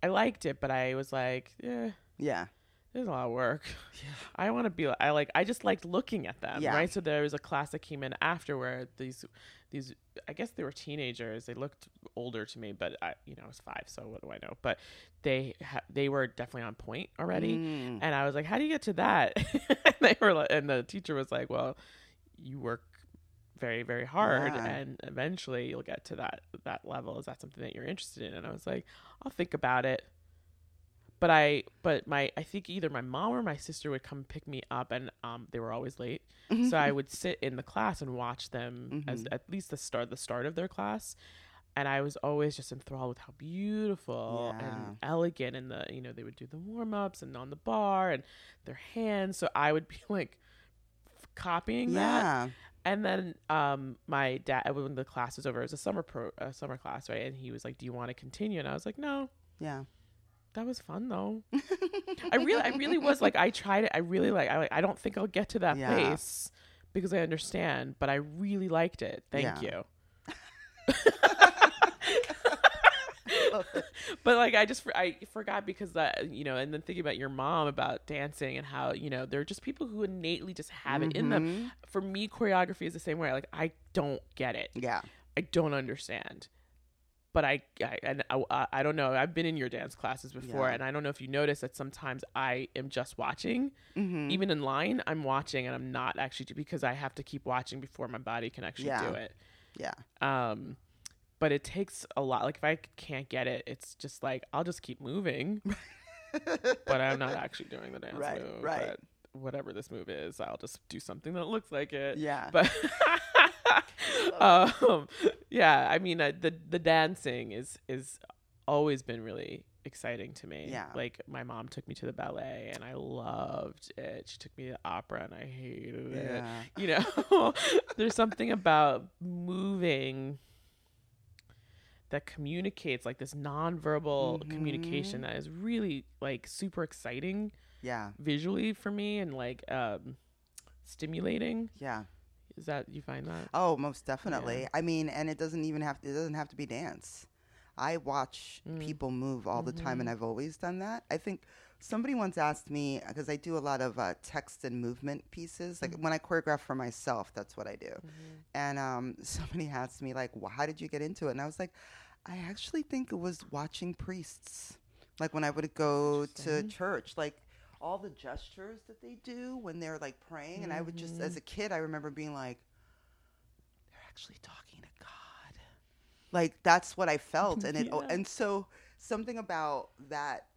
I liked it, but I was like, yeah, Yeah. There's a lot of work. Yeah. I want to be. I like. I just liked looking at them. Yeah. Right. So there was a class that came in after where these, these. I guess they were teenagers. They looked older to me, but I, you know, I was five, so what do I know? But they, ha- they were definitely on point already. Mm. And I was like, "How do you get to that?" and they were, like, and the teacher was like, "Well, you work very, very hard, Yeah. and eventually you'll get to that that level. Is that something that you're interested in?" And I was like, "I'll think about it." But I, but my, I think either my mom or my sister would come pick me up, and um, they were always late, so I would sit in the class and watch them as at least the start, the start of their class. And I was always just enthralled with how beautiful Yeah. and elegant, and the you know they would do the warm ups and on the bar and their hands. So I would be like copying that. And then um, my dad, when the class was over, it was a summer pro, a summer class, right? And he was like, "Do you want to continue?" And I was like, "No, Yeah. That was fun though." I really, I really was like, I tried it. I really like. I like. I don't think I'll get to that Yeah. place because I understand, but I really liked it. Thank Yeah. you. but like I just I forgot because that you know, and then thinking about your mom about dancing and how you know there are just people who innately just have it in them. Mm-hmm. For me, choreography is the same way. Like I don't get it. Yeah. I don't understand. But I, I and I, I don't know. I've been in your dance classes before, Yeah. and I don't know if you notice that sometimes I am just watching, Mm-hmm. even in line. I'm watching, and I'm not actually because I have to keep watching before my body can actually Yeah. do it. Yeah. Um, but it takes a lot. Like if I can't get it, it's just like I'll just keep moving, but I'm not actually doing the dance Right, move. right. whatever this move is, I'll just do something that looks like it. Yeah. But um, yeah, I mean, uh, the the dancing is is always been really exciting to me. Yeah. Like my mom took me to the ballet and I loved it. She took me to opera and I hated it. yeah. You know, there's something about moving that communicates like this nonverbal communication Mhm. that is really like super exciting Yeah. visually for me and like um stimulating. Yeah. Is that you find that? Oh, most definitely. I mean, and it doesn't even have to, it doesn't have to be dance. I watch Mm. people move all the time, and Mhm. I've always done that. I think somebody once asked me because I do a lot of uh, text and movement pieces. Like Mm-hmm. when I choreograph for myself, that's what I do. And um, somebody asked me like, well, "How did you get into it?" And I was like, "I actually think it was watching priests. Like when I would go to church, like." All the gestures that they do when they're like praying, and I would just, Mm-hmm. as a kid, I remember being like, they're actually talking to God. Like that's what I felt, and it Yeah. and so something about that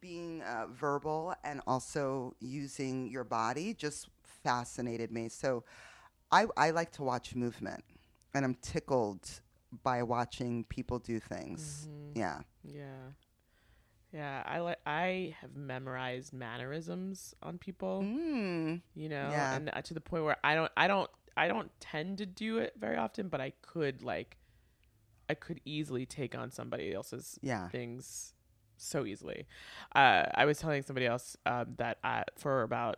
being uh, verbal and also using your body just fascinated me. So I I like to watch movement, and I'm tickled by watching people do things. Mm-hmm. Yeah. Yeah. Yeah, I like I have memorized mannerisms on people, Mm. you know, Yeah. and uh, to the point where I don't I don't I don't tend to do it very often, but I could like I could easily take on somebody else's Yeah. things so easily. Uh, I was telling somebody else um, that I, for about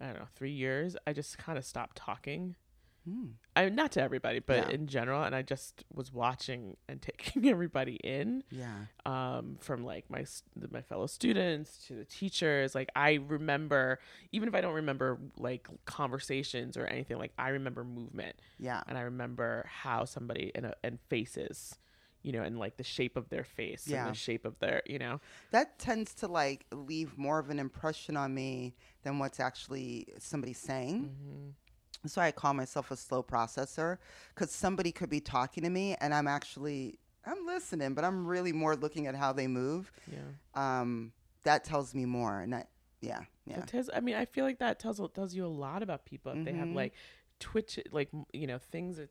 I don't know three years, I just kind of stopped talking. Mm. I not to everybody, but Yeah. in general, and I just was watching and taking everybody in Yeah. um, from like my my fellow students to the teachers. Like I remember, even if I don't remember like conversations or anything, like I remember movement Yeah. and I remember how somebody and and faces, you know, and like the shape of their face Yeah. and the shape of their, you know, That tends to like leave more of an impression on me than what's actually somebody saying. Mm-hmm. That's why I call myself a slow processor because somebody could be talking to me and I'm actually I'm listening, but I'm really more looking at how they move. yeah. Um, that tells me more, and that yeah, yeah, That tells, I mean, I feel like that tells tells you a lot about people if they have Mhm. like twitch, like you know, things that,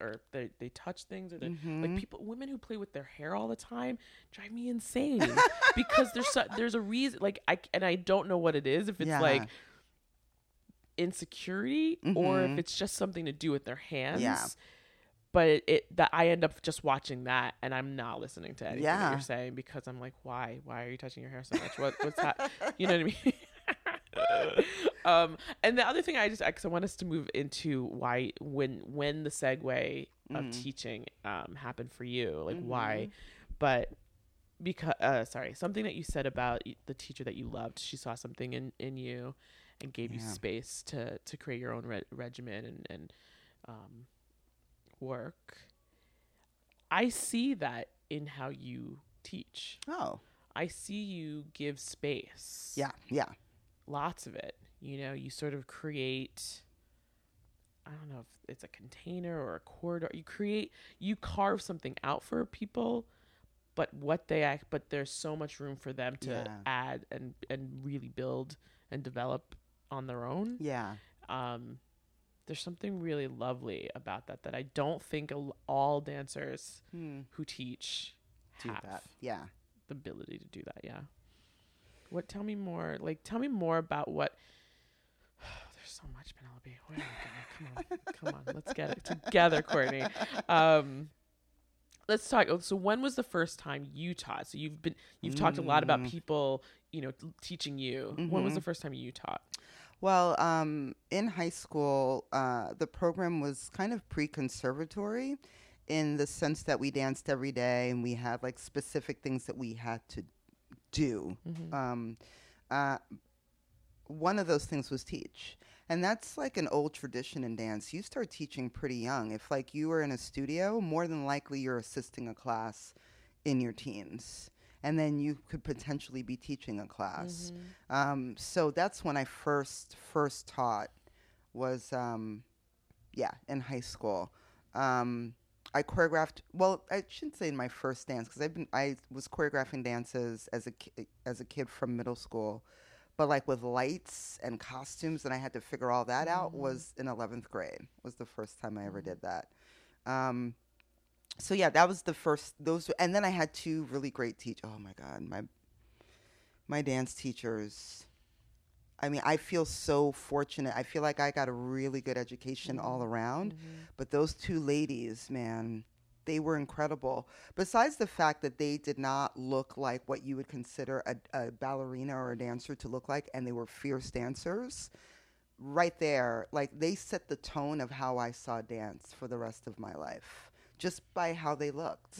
or they they touch things or they, like people, women who play with their hair all the time drive me insane because there's so, there's a reason. Like I and I don't know what it is. If it's Yeah. like insecurity or if Mhm. it's just something to do with their hands. Yeah. But it, that I end up just watching that and I'm not listening to anything that Yeah. you're saying because I'm like, why? Why are you touching your hair so much? What what's that? You know what I mean? um, and the other thing I just because I want us to move into why when when the segue of Mhm. teaching um, happened for you, like why, but because uh, sorry, something that you said about the teacher that you loved, she saw something in in you and gave you space to to create your own re- regimen and and um, work. I see that in how you teach. Oh, I see you give space yeah, yeah, lots of it. You know, you sort of create I don't know if it's a container or a corridor. You create you carve something out for people, but what they act but there's so much room for them to Yeah. add and and really build and develop on their own. yeah, Um there's something really lovely about that that I don't think all dancers Hmm. who teach do have that. Yeah. the ability to do that yeah what tell me more like tell me more about what there's so much penelope where are we going come on come on let's get it together courtney um let's talk oh, so when was the first time you taught so you've been you've talked a lot about Mm. people you know teaching you when was the first time you taught Well, um, in high school, uh, the program was kind of pre-conservatory, in the sense that we danced every day and we had like specific things that we had to do. Mm-hmm. Um, uh, one of those things was teach, and that's like an old tradition in dance. You start teaching pretty young. If like you were in a studio, more than likely you're assisting a class in your teens. And then you could potentially be teaching a class. Um, so that's when I first first taught was um, yeah in high school. Um, I choreographed. Well, I shouldn't say in my first dance because I've been I was choreographing dances as a ki- as a kid from middle school, but like with lights and costumes, and I had to figure all that out. Mm-hmm. Was in eleventh grade. Was the first time I ever mm-hmm. did that. Um, so yeah, that was the first. Those and then I had two really great teach. Oh my god, my my dance teachers. I mean, I feel so fortunate. I feel like I got a really good education all mm-hmm. around. But those two ladies, man, they were incredible. Besides the fact that they did not look like what you would consider a, a ballerina or a dancer to look like, and they were fierce dancers, right there, like they set the tone of how I saw dance for the rest of my life, just by how they looked,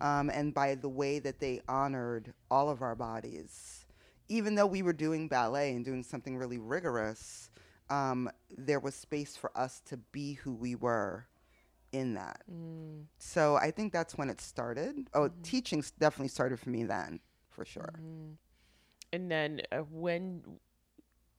um, and by the way that they honored all of our bodies. Even though we were doing ballet and doing something really rigorous, um, there was space for us to be who we were in that. So I think that's when it started. Oh, teaching definitely started for me then, for sure. And then uh, when,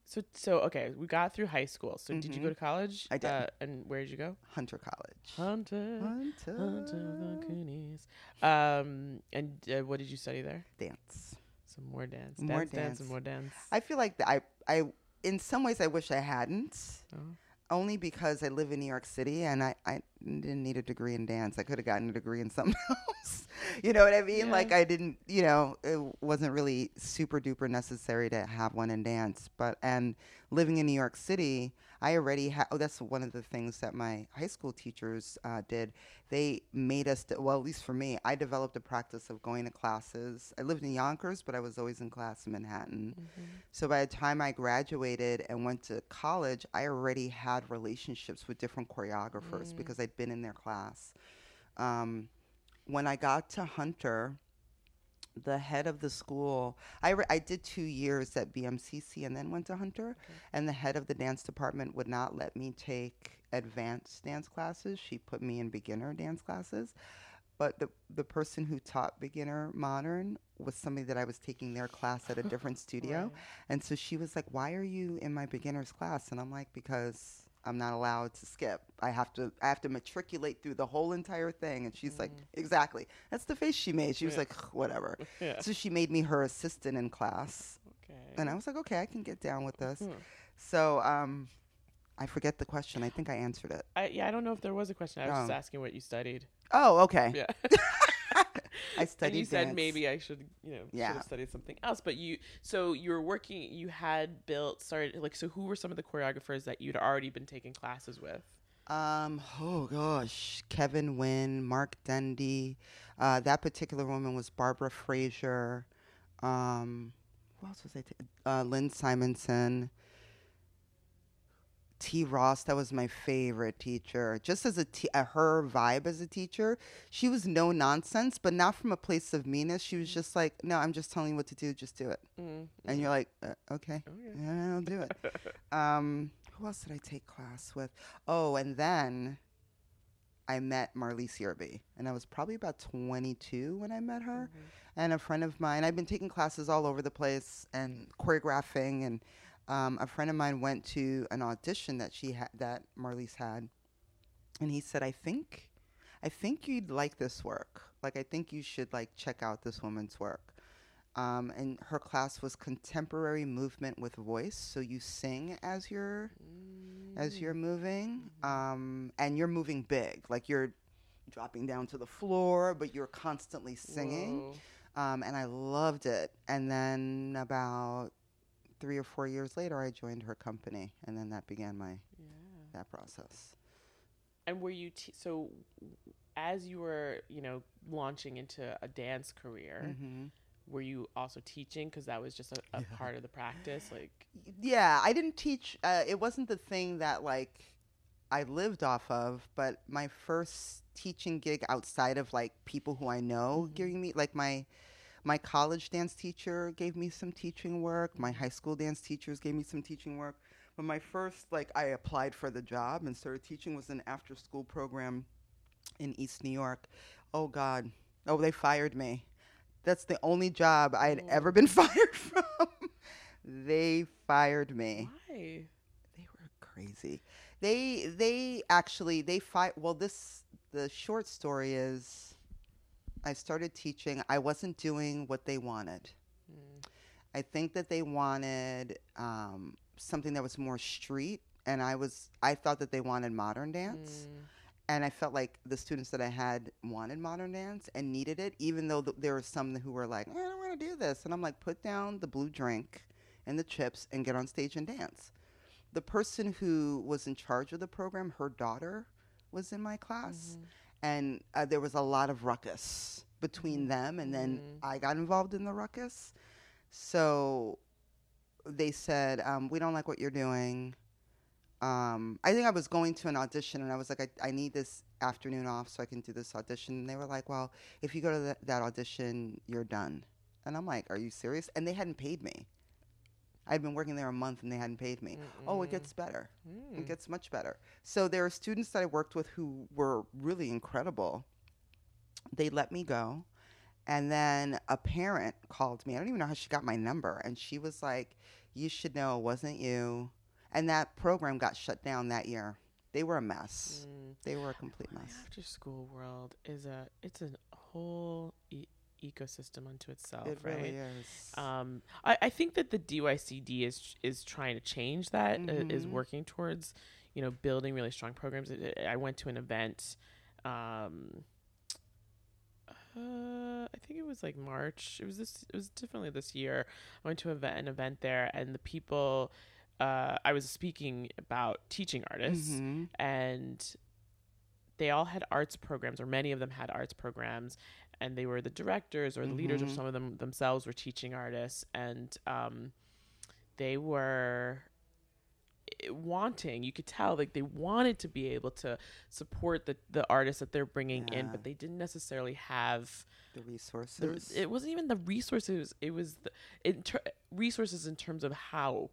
so so okay, we got through high school. So did you go to college? Mm-hmm. I did. Uh, and where did you go? Hunter College. Hunter. Hunter. Hunter the Goonies. Um, and uh, what did you study there? Dance. Some more dance. More dance, dance, dance. and more dance. I feel like th- I, I, in some ways, I wish I hadn't. Oh. Only because I live in New York City and I, I didn't need a degree in dance. I could have gotten a degree in something else. you know what I mean? Yeah. Like I didn't, you know, it wasn't really super duper necessary to have one in dance. But and living in New York City, I already had. Oh, that's one of the things that my high school teachers uh, did. They made us. d well, at least for me, I developed a practice of going to classes. I lived in Yonkers, but I was always in class in Manhattan. So by the time I graduated and went to college, I already had relationships with different choreographers because I'd been in their class. Um, when I got to Hunter, the head of the school, I, re- I did two years at BMCC and then went to Hunter, and the head of the dance department would not let me take advanced dance classes. She put me in beginner dance classes. But the, the person who taught beginner modern was somebody that I was taking their class at a different studio. And so she was like, Why are you in my beginner's class? And I'm like, Because I'm not allowed to skip. I have to I have to matriculate through the whole entire thing. And she's like, Exactly. That's the face she made. She was Yeah. like, whatever. Yeah. So she made me her assistant in class. Okay. And I was like, Okay, I can get down with this. Hmm. So um I forget the question. I think I answered it. I, yeah, I don't know if there was a question. I was just Oh. asking what you studied. Oh, okay. Yeah. I studied and you said maybe I should, you know, should Yeah. have studied something else. But you, so you were working. You had built, started like. So who were some of the choreographers that you'd already been taking classes with? Um, oh gosh, Kevin Wynn, Mark Dendy. Uh, that particular woman was Barbara Fraser. Um, who else was I? ta- uh, Lynn Simonson. T. Ross, that was my favorite teacher. Just as a uh, her vibe as a teacher, she was no nonsense, but not from a place of meanness. She was just like, "No, I'm just telling you what to do. Just do it." Mm. And you're like, uh, "Okay, Okay. yeah, I'll do it." um, who else did I take class with? Oh, and then I met Marlies Yearby, and I was probably about 22 when I met her. And a friend of mine, I've been taking classes all over the place and choreographing, and um, a friend of mine went to an audition that she had, that Marlies had, and he said, "I think, I think you'd like this work. Like, I think you should like check out this woman's work." Um, and her class was contemporary movement with voice, so you sing as you're as you're moving, um, and you're moving big, like you're dropping down to the floor, but you're constantly singing. Um, and I loved it. And then about three or four years later, I joined her company, and then that began my Yeah. that process. And were you t- so as you were, you know, launching into a dance career? hmm Were you also teaching because that was just a, a part of the practice? Like, Yeah, I didn't teach. Uh, it wasn't the thing that like I lived off of, but my first teaching gig outside of like people who I know giving me like my my college dance teacher gave me some teaching work. My high school dance teachers gave me some teaching work. But my first like I applied for the job and started teaching was an after school program in East New York. Oh God. Oh, they fired me. That's the only job I had ever been fired from. they fired me. why? They were crazy. They they actually they fight. Well, this the short story is, I started teaching. I wasn't doing what they wanted, I think that they wanted um, something that was more street, and I was I thought that they wanted modern dance, Mm. and I felt like the students that I had wanted modern dance and needed it, even though th- there were some who were like, "Eh, I don't want to do this, and I'm like, put down the blue drink and the chips and get on stage and dance. The person who was in charge of the program, her daughter was in my class, and uh, there was a lot of ruckus between them, and then I got involved in the ruckus. So they said, um, "We don't like what you're doing." Um, I think I was going to an audition, and I was like, I, "I need this afternoon off so I can do this audition." And they were like, "Well, if you go to that audition, you're done." And I'm like, "Are you serious?" And they hadn't paid me. I'd been working there a month, and they hadn't paid me. Oh, it gets better. It mm. gets much better. So there are students that I worked with who were really incredible. They let me go. And then a parent called me. I don't even know how she got my number. And she was like, You should know it wasn't you. And that program got shut down that year. They were a mess. Mm. They were a complete mess. After school world is a it's a whole e- ecosystem unto itself, It right? really is. Um, I, I think that the DYCD is is trying to change that. uh, is Mhm. working towards, you know, building really strong programs. I- I went to an event, um, uh, I think it was like March. It was this. It was definitely this year. I went to an event, an event there, and the people. Uh, I was speaking about teaching artists, Mhm. and they all had arts programs, or many of them had arts programs, and they were the directors or the leaders, or some of them themselves were teaching artists, and um, they were eh, wanting you could tell like they wanted to be able to support the the artists that they're bringing in but they didn't necessarily have The the, resources. it wasn't even the resources it was the resources in terms of how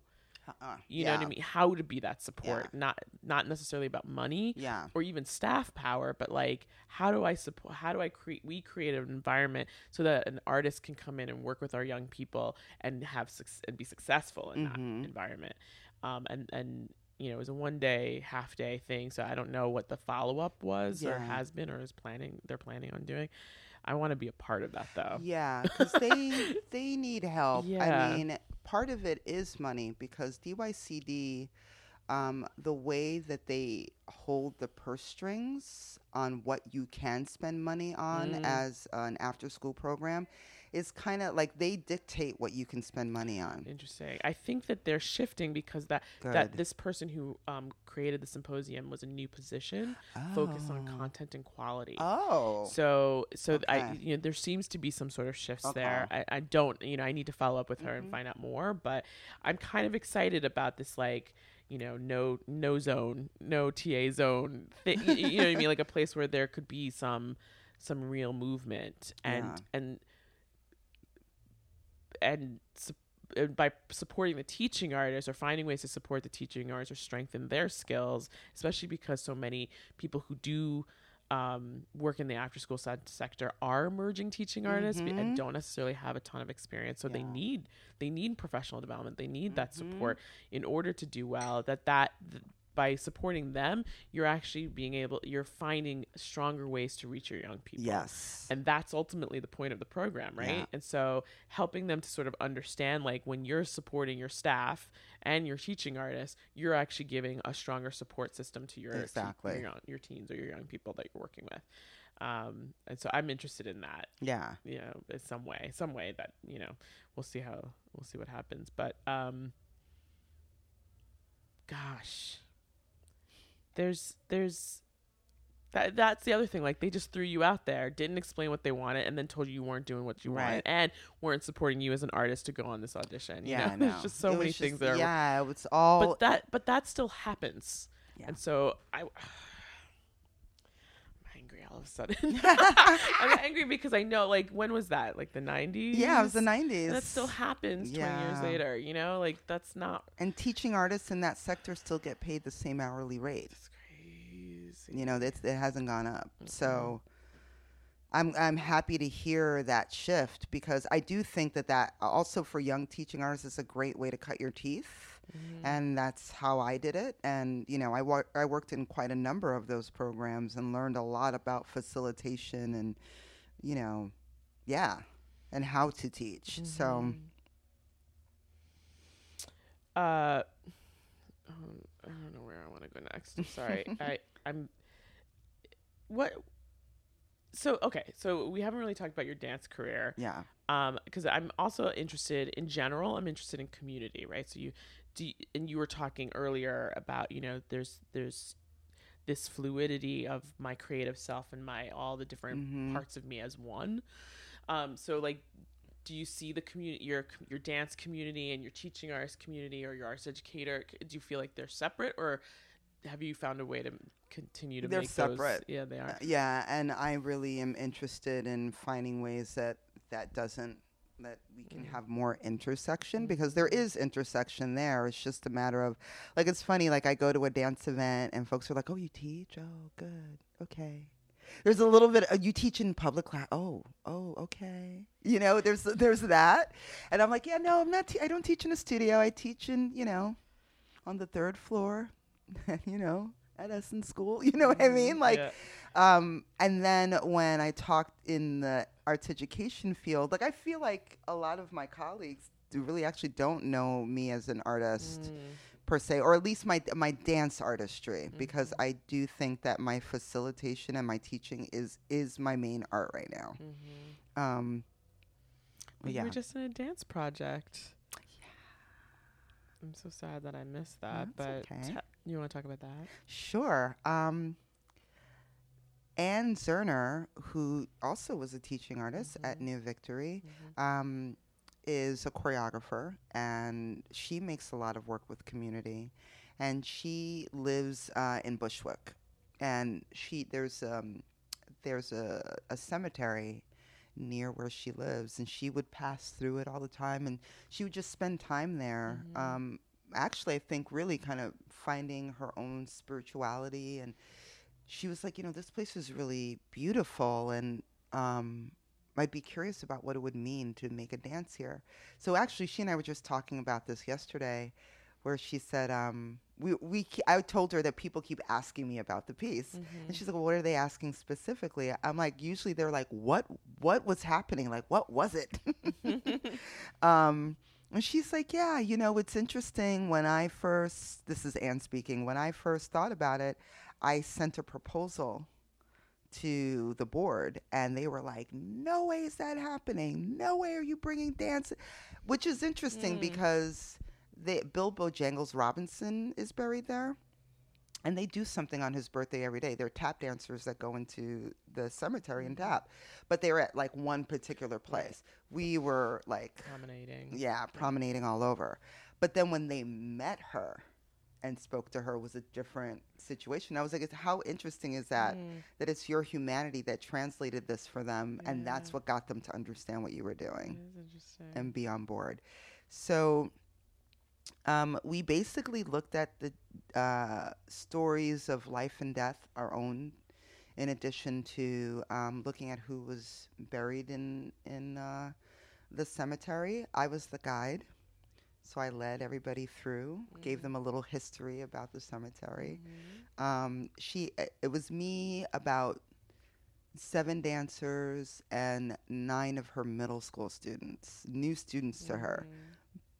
Uh-uh. you know what i mean how to be that support not not necessarily about money Yeah. or even staff power, but like how do I support how do I create we create an environment so that an artist can come in and work with our young people and have suc- and be successful in that Mhm. environment. Um and and you know, it was a one day, half day thing, so I don't know what the follow up was or has been or is planning they're planning on doing. I want to be a part of that though. Yeah, because they they need help. Yeah. I mean, part of it is money because DYCD, um, the way that they hold the purse strings on what you can spend money on Mm. as an after school program is kind of like they dictate what you can spend money on. Interesting. I think that they're shifting because that that this person who um, created the symposium was a new position focused on Oh. content and quality. Oh, So, so th- I, you know, there seems to be some sort of shifts Okay. there. I, I don't, you know, I need to follow up with her Mm-hmm. and find out more. But I'm kind of excited about this, like, you know, no, no zone, no TA zone. Thi- you, you know what I mean? Like a place where there could be some, some real movement and Yeah. and and. and by supporting the teaching artists or finding ways to support the teaching artists or strengthen their skills, especially because so many people who do um, work in the after school se- sector are emerging teaching artists b- and don't necessarily have a ton of experience so they need they need professional development they need that Mhm. support in order to do well that that th- by supporting them you're actually being able you're finding stronger ways to reach your young people yes. and that's ultimately the point of the program right Yeah. and so helping them to sort of understand like when you're supporting your staff and your teaching artists you're actually giving a stronger support system to your te- Exactly. your, young, your teens or your young people that you're working with um, and so i'm interested in that yeah. you know in some way some way that you know we'll see how we'll see what happens but um gosh there's there's that that's the other thing like they just threw you out there didn't explain what they wanted and then told you you weren't doing what you Right. wanted and weren't supporting you as an artist to go on this audition you Yeah, know I there's just so It many was things there. Yeah, it's all. but that but that still happens Yeah. and so i all of a sudden i'm angry because i know like when was that like the 90s yeah, it was the '90s. and that still happens 20 years later you know like that's not and teaching artists in that sector still get paid the same hourly rate. it's crazy You know, it, it hasn't gone up. Mm-hmm. So I'm I'm happy to hear that shift because I do think that that also for young teaching artists is a great way to cut your teeth. Mm-hmm. And that's how I did it. And, you know, I, wor- I worked in quite a number of those programs and learned a lot about facilitation and, you know, yeah, and how to teach. So, Mm-hmm. Uh, um, I don't know where I want to go next. I'm sorry. I I'm what. So okay, so we haven't really talked about your dance career. Yeah. Um, because I'm also interested in general. I'm interested in community, right? So you do, you- and you were talking earlier about you know there's there's this fluidity of my creative self and my all the different Mhm. parts of me as one. Um, so like, do you see the community, your your dance community and your teaching artist community, or your arts educator? Do you feel like they're separate, or have you found a way to continue to They're make those- separate. Yeah, they are. Uh, yeah, and I really am interested in finding ways that that doesn't that we can Mm. have more intersection because there is intersection there. It's just a matter of like it's funny like I go to a dance event and folks are like, "Oh, you teach? Oh, good. Okay." There's a little bit uh, you teach in public class. Oh, oh, okay. You know, there's there's that. And I'm like, "Yeah, no, I'm not te- I don't teach in a studio. I teach in, you know, on the third floor, you know, at Essen School. You know what I mean? Like Yeah. um, and then when I talked in the arts education field, like I feel like a lot of my colleagues do really actually don't know me as an artist Mm. per se, or at least my my dance artistry, because I do think that my facilitation and my teaching is is my main art right now. Mhm. Um, But yeah. You were just in a dance project. Yeah. I'm so sad that I missed that. That's but okay. te- you want to talk about that? Sure. Um, Anne Zuerner, who also was a teaching artist at New Victory, um, is a choreographer and she makes a lot of work with community. And she lives uh, in Bushwick. And she there's um, there's a, a cemetery near where she lives, and she would pass through it all the time, and she would just spend time there. Um, actually, I think really kind of finding her own spirituality, and she was like, you know, this place is really beautiful, and um, I'd be curious about what it would mean to make a dance here. So actually, she and I were just talking about this yesterday, where she said, um, we, we, I told her that people keep asking me about the piece. And she's like, well, what are they asking specifically? I'm like, usually they're like, what, what was happening? Like, what was it? um, and she's like, yeah, you know, it's interesting. When I first, this is Anne speaking, when I first thought about it, I sent a proposal to the board and they were like no way is that happening. No way are you bringing dance which is interesting hmm. because they, bill bojangles robinson is buried there and they do something on his birthday every day. They're tap dancers that go into the cemetery and mm-hmm. tap but they're at like one particular place. We were like Dominating. yeah, promenading all over. But then when they met her and spoke to her was a different situation. I was like, how interesting is that? That it's your humanity that translated this for them, and that's what got them to understand what you were doing That is interesting. and be on board. So um, we basically looked at the uh, stories of life and death, our own, in addition to um, looking at who was buried in in uh, the cemetery. I was the guide, so I led everybody through, gave mm. them a little history about the cemetery. Mm-hmm. Um, she, eh, it was me about seven dancers and nine of her middle school students, new students to her.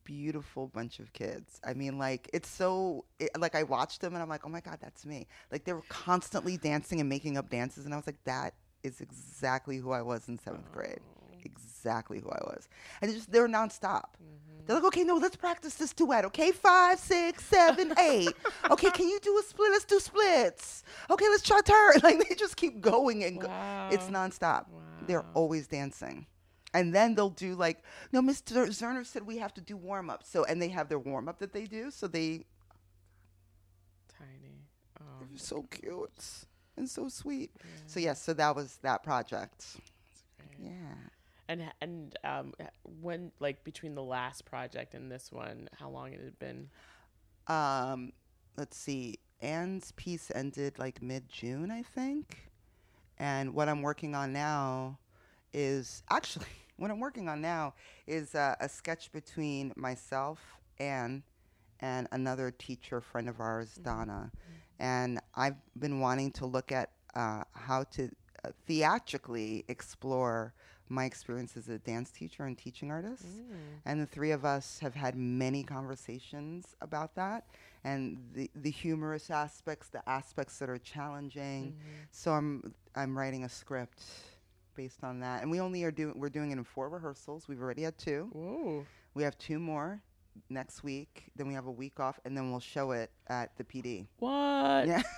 Beautiful bunch of kids. I mean, like, it's so, it, like, I watched them and I'm like, oh my God, that's me. Like, they were constantly dancing and making up dances. And I was like, that is exactly who I was in seventh oh. grade. Exactly who I was. And they just, they were nonstop. They're like, okay, no, let's practice this duet. Okay, five, six, seven, eight. okay, can you do a split? Let's do splits. Okay, let's try turn. Like, they just keep going and go. It's Wow. nonstop. They're always dancing. And then they'll do like, no, Mr. Zuerner said we have to do warm up. So, and they have their warm up that they do. So they, Tiny. Oh, they're so cute and so sweet. So, yes, so that was that project. Yeah. And and um, when like between the last project and this one, how long it had been? Um, let's see. Anne's piece ended like mid June, I think. And what I'm working on now is actually what I'm working on now is uh, a sketch between myself, Anne, and another teacher friend of ours, Donna. And I've been wanting to look at uh, how to uh, theatrically explore my experience as a dance teacher and teaching artist. Mm. And the three of us have had many conversations about that and the, the humorous aspects, the aspects that are challenging. Mm-hmm. So I'm I'm writing a script based on that. And we only are doing we're doing it in four rehearsals. We've already had two. Whoa. We have two more next week. Then we have a week off and then we'll show it at the PD. What? Yeah.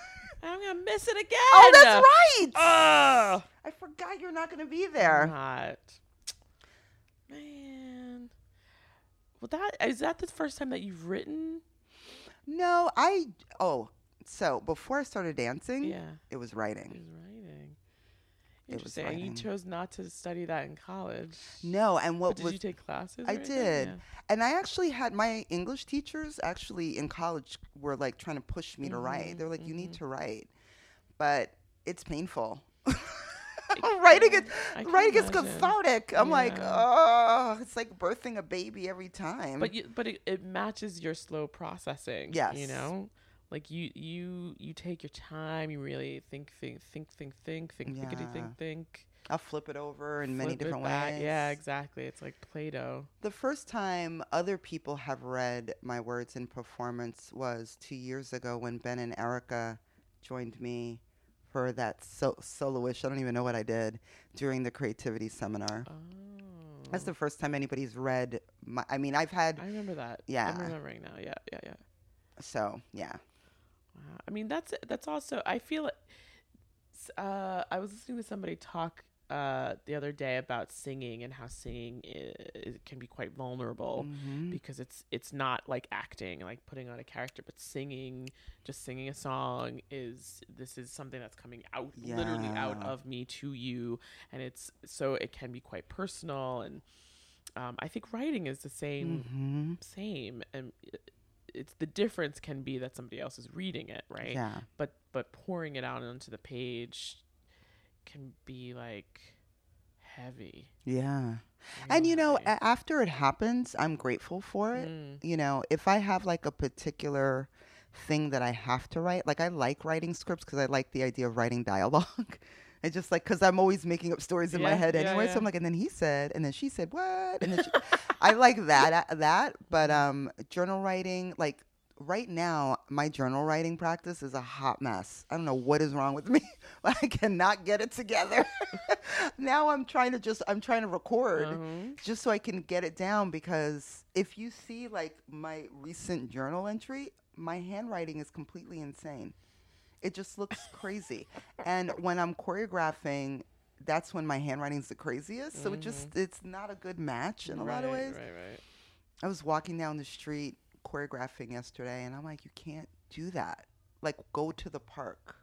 I'm gonna miss it oh, again. oh, that's right. Ugh. I forgot you're not to be there. not. Man. Well, that is that the first time that you've written? No, I oh, so before I started dancing, Yeah. it was writing. was writing. It was Interesting. And you chose not to study that in college. No, and what But did was you take classes? I did. Yeah. And I actually had my English teachers actually in college were like trying to push me to write. Mhm, They're like, you need mhm. to write. But it's painful. writing it writing is cathartic. I'm like, oh, it's like birthing a baby every time. But you, but it, it matches your slow processing. Yes, you know, like you you you take your time. You really think think think think think think Yeah. think think. I'll flip it over in many flip it different ways. Yeah, exactly. It's like Play-Doh. The first time other people have read my words in performance was two years ago when Ben and Erica joined me for that so- soloish. I don't even know what I did during the creativity seminar. Oh, That's the first time anybody's read. My, I mean, I've had I remember that. Yeah. I'm remembering now. Yeah, yeah, yeah. so yeah. Wow. I mean, that's that's also. I feel. it- Uh, I was listening to somebody talk uh, the other day about singing and how singing i can be quite vulnerable Mhm. because it's it's not like acting, like putting on a character, but singing, just singing a song is this is something that's coming out literally out of me to you, and it's so it can be quite personal and. Um, I think writing is the same Mhm. same and i- it's the difference can be that somebody else is reading it right Yeah. but but pouring it out onto the page can be like heavy Yeah. And you know, a- after it happens, I'm grateful for it. Mm. You know, if I have like a particular thing that I have to write, like I like writing scripts because I like the idea of writing dialogue. I just like because I'm always making up stories in my Yeah, head yeah, anyway. So. I'm like, and then he said, and then she said, what? And then she, I like that uh, that. But um, journal writing, like right now, my journal writing practice is a hot mess. I don't know what is wrong with me. but I cannot get it together. now I'm trying to just I'm trying to record Mhm. just so I can get it down because if you see like my recent journal entry, my handwriting is completely insane. It just looks crazy. And when I'm choreographing, that's when my handwriting's the craziest. So it just it's not a good match in a lot of ways. right right I was walking down the street choreographing yesterday and I'm like, you can't do that. Like go to the park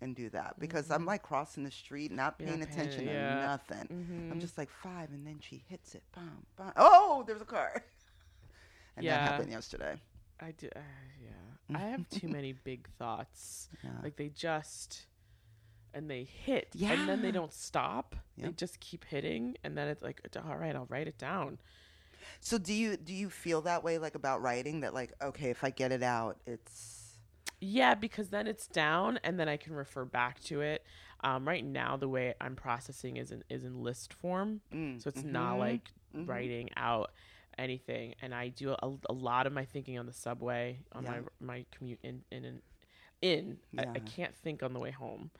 and do that because I'm like crossing the street, not paying paying- attention yeah. to nothing. I'm Mhm. just like five, and then she hits it. Bam, bam. Oh, there's a car. And Yeah. that happened yesterday. i do uh, yeah i have too many big thoughts Yeah. like they just and they hit and then they don't stop they just keep hitting and then it's like all right i'll write it down So do you do you feel that way like about writing that like okay if I get it out it's Yeah, because then it's down, and then I can refer back to it. Um, right now, the way I'm processing is in is in list form, Mm, so it's not mhm, like mhm. writing out anything. And I do a, a lot of my thinking on the subway on Yeah. my my commute in in in. in. I, I can't think on the way home.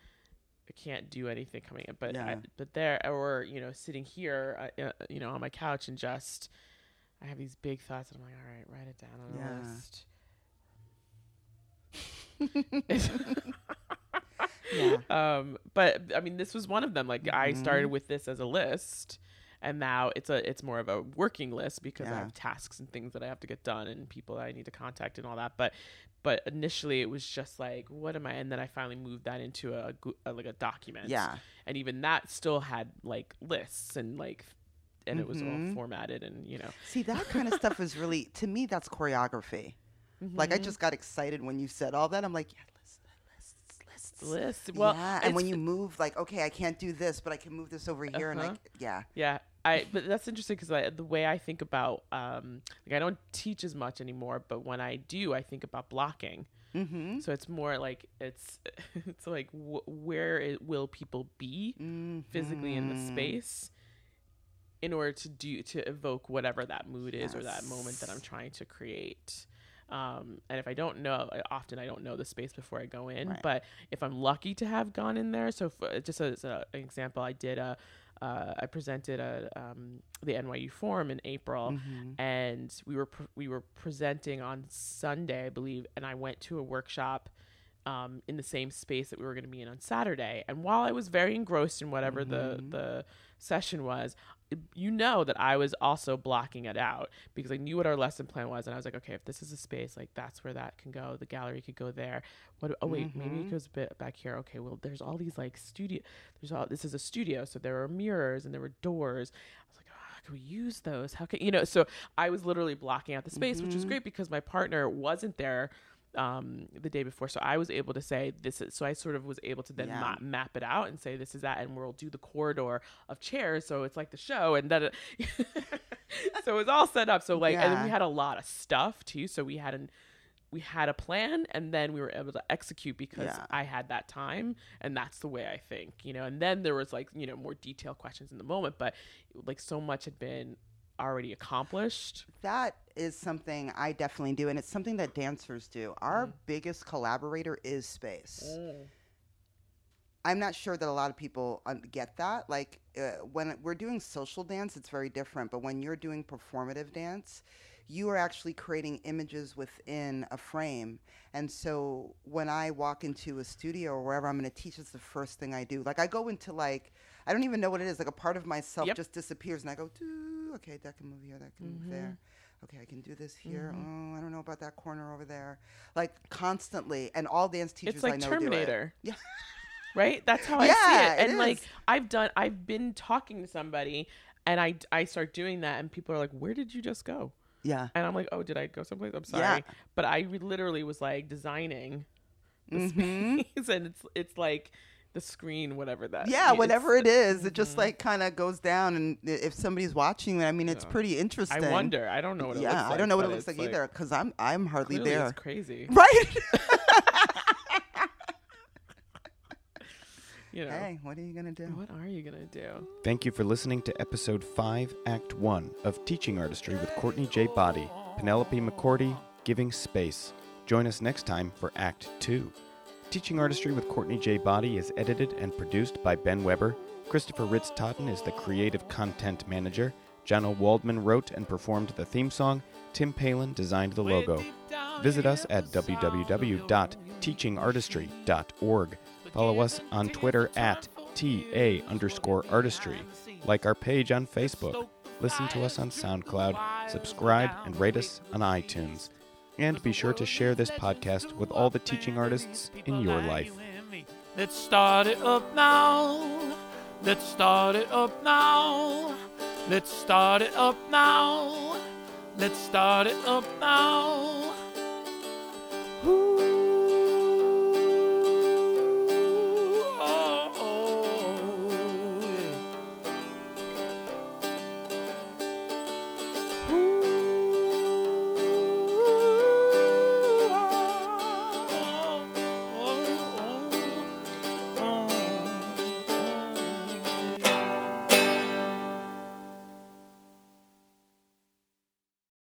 I can't do anything coming in, but I, but there or you know sitting here, uh, uh, you know, on my couch and just. I have these big thoughts, and I'm like, all right, write it down on a Yeah. list. yeah um but i mean this was one of them like i started Mhm. with this as a list and now it's a it's more of a working list because i have tasks and things that i have to get done and people that i need to contact and all that. But but initially it was just like what am i? And then i finally moved that into a, a like a document. Yeah. And even that still had like lists and like and it was all Mhm. formatted and you know. See that kind of stuff is really to me that's choreography. Like I Mhm. just got excited when you said all that. I'm like yeah lists lists lists lists. Well yeah. And when you move like okay I can't do this but I can move this over here and Uh-huh. like yeah. Yeah, I but that's interesting because the way I think about um like I don't teach as much anymore, but when I do, I think about blocking. mm-hmm So it's more like it's it's like wh- where it, will people be physically in the Mhm. space, in order to do to evoke whatever that mood is or that moment that I'm trying to create. Um, and if I don't know, I- often I don't know the space before I go in. Right. But if I'm lucky to have gone in there, so for, just as a, an example, I did a, uh, I presented a um, the NYU Forum in April, Mm-hmm. and we were pr- we were presenting on Sunday, I believe, and I went to a workshop um, in the same space that we were going to be in on Saturday. And while I was very engrossed in whatever the the session was, you know that I was also blocking it out because I knew what our lesson plan was, and I was like, okay, if this is a space, like that's where that can go. The gallery could go there. What? Oh wait, maybe it mm-hmm. goes a bit back here. Okay, well, there's all these like studio. There's all. This is a studio, so there were mirrors and there were doors. I was like, oh, how can we use those? How can you know? So I was literally blocking out the space, which was mm-hmm. great because my partner wasn't there um the day before so i was able to say this is so i sort of was able to then Yeah. ma- map it out and say this is that and we'll do the corridor of chairs so it's like the show and that so it was all set up so like and we had a lot of stuff too so we had an we had a plan and then we were able to execute because Yeah. I had that time and that's the way I think, you know. And then there was like, you know, more detailed questions in the moment, but like so much had been already accomplished. That is something I definitely do, and it's something that dancers do. Our Mm. biggest collaborator is space. I'm not sure that a lot of people get that. Like uh, when we're doing social dance, it's very different. But when you're doing performative dance, you are actually creating images within a frame. And so when I walk into a studio or wherever I'm going to teach, it's the first thing I do. Like I go into like I don't even know what it is. Like a part of myself Yep. just disappears, and I go, "Doo, okay, that can move here, that can move there. Okay, I can do this here. Oh, I don't know about that corner over there. Like constantly, and all dance teachers It's like I know Terminator. do it. Yeah. right? That's how I see Yeah, it. it And like. I've done I've been talking to somebody and I I start doing that and people are like, "Where did you just go?" Yeah. And I'm like, "Oh, did I go someplace? I'm sorry." Yeah. But I literally was like designing the Mhm. space and it's it's like the screen whatever that Yeah, it's- whatever it is, it Mm-hmm. just like kind of goes down, and if somebody's watching, it, I mean, it's pretty interesting. I wonder. I don't know what it yeah, looks like. I don't know what it looks like, it's either, because I'm I'm hardly there. It's crazy. Right? You know. hey, what are you gonna do? What are you gonna do? Thank you for listening to episode 5, Act 1 of Teaching Artistry with Courtney J. Boddie, Penelope McCourty, Giving Space. Join us next time for Act 2. Teaching Artistry with Courtney J. Boddie is edited and produced by Ben Weber. Christopher Ritz Totten is the creative content manager. Jana Waldman wrote and performed the theme song. Tim Palin designed the logo. Visit us at www.teachingartistry.org. Follow us on Twitter at TA underscore artistry. Like our page on Facebook. Listen to us on SoundCloud. Subscribe and rate us on iTunes and be sure to share this podcast with all the teaching artists in your life. Let's start it up now. Let's start it up now. Let's start it up now. Let's start it up now. Ooh.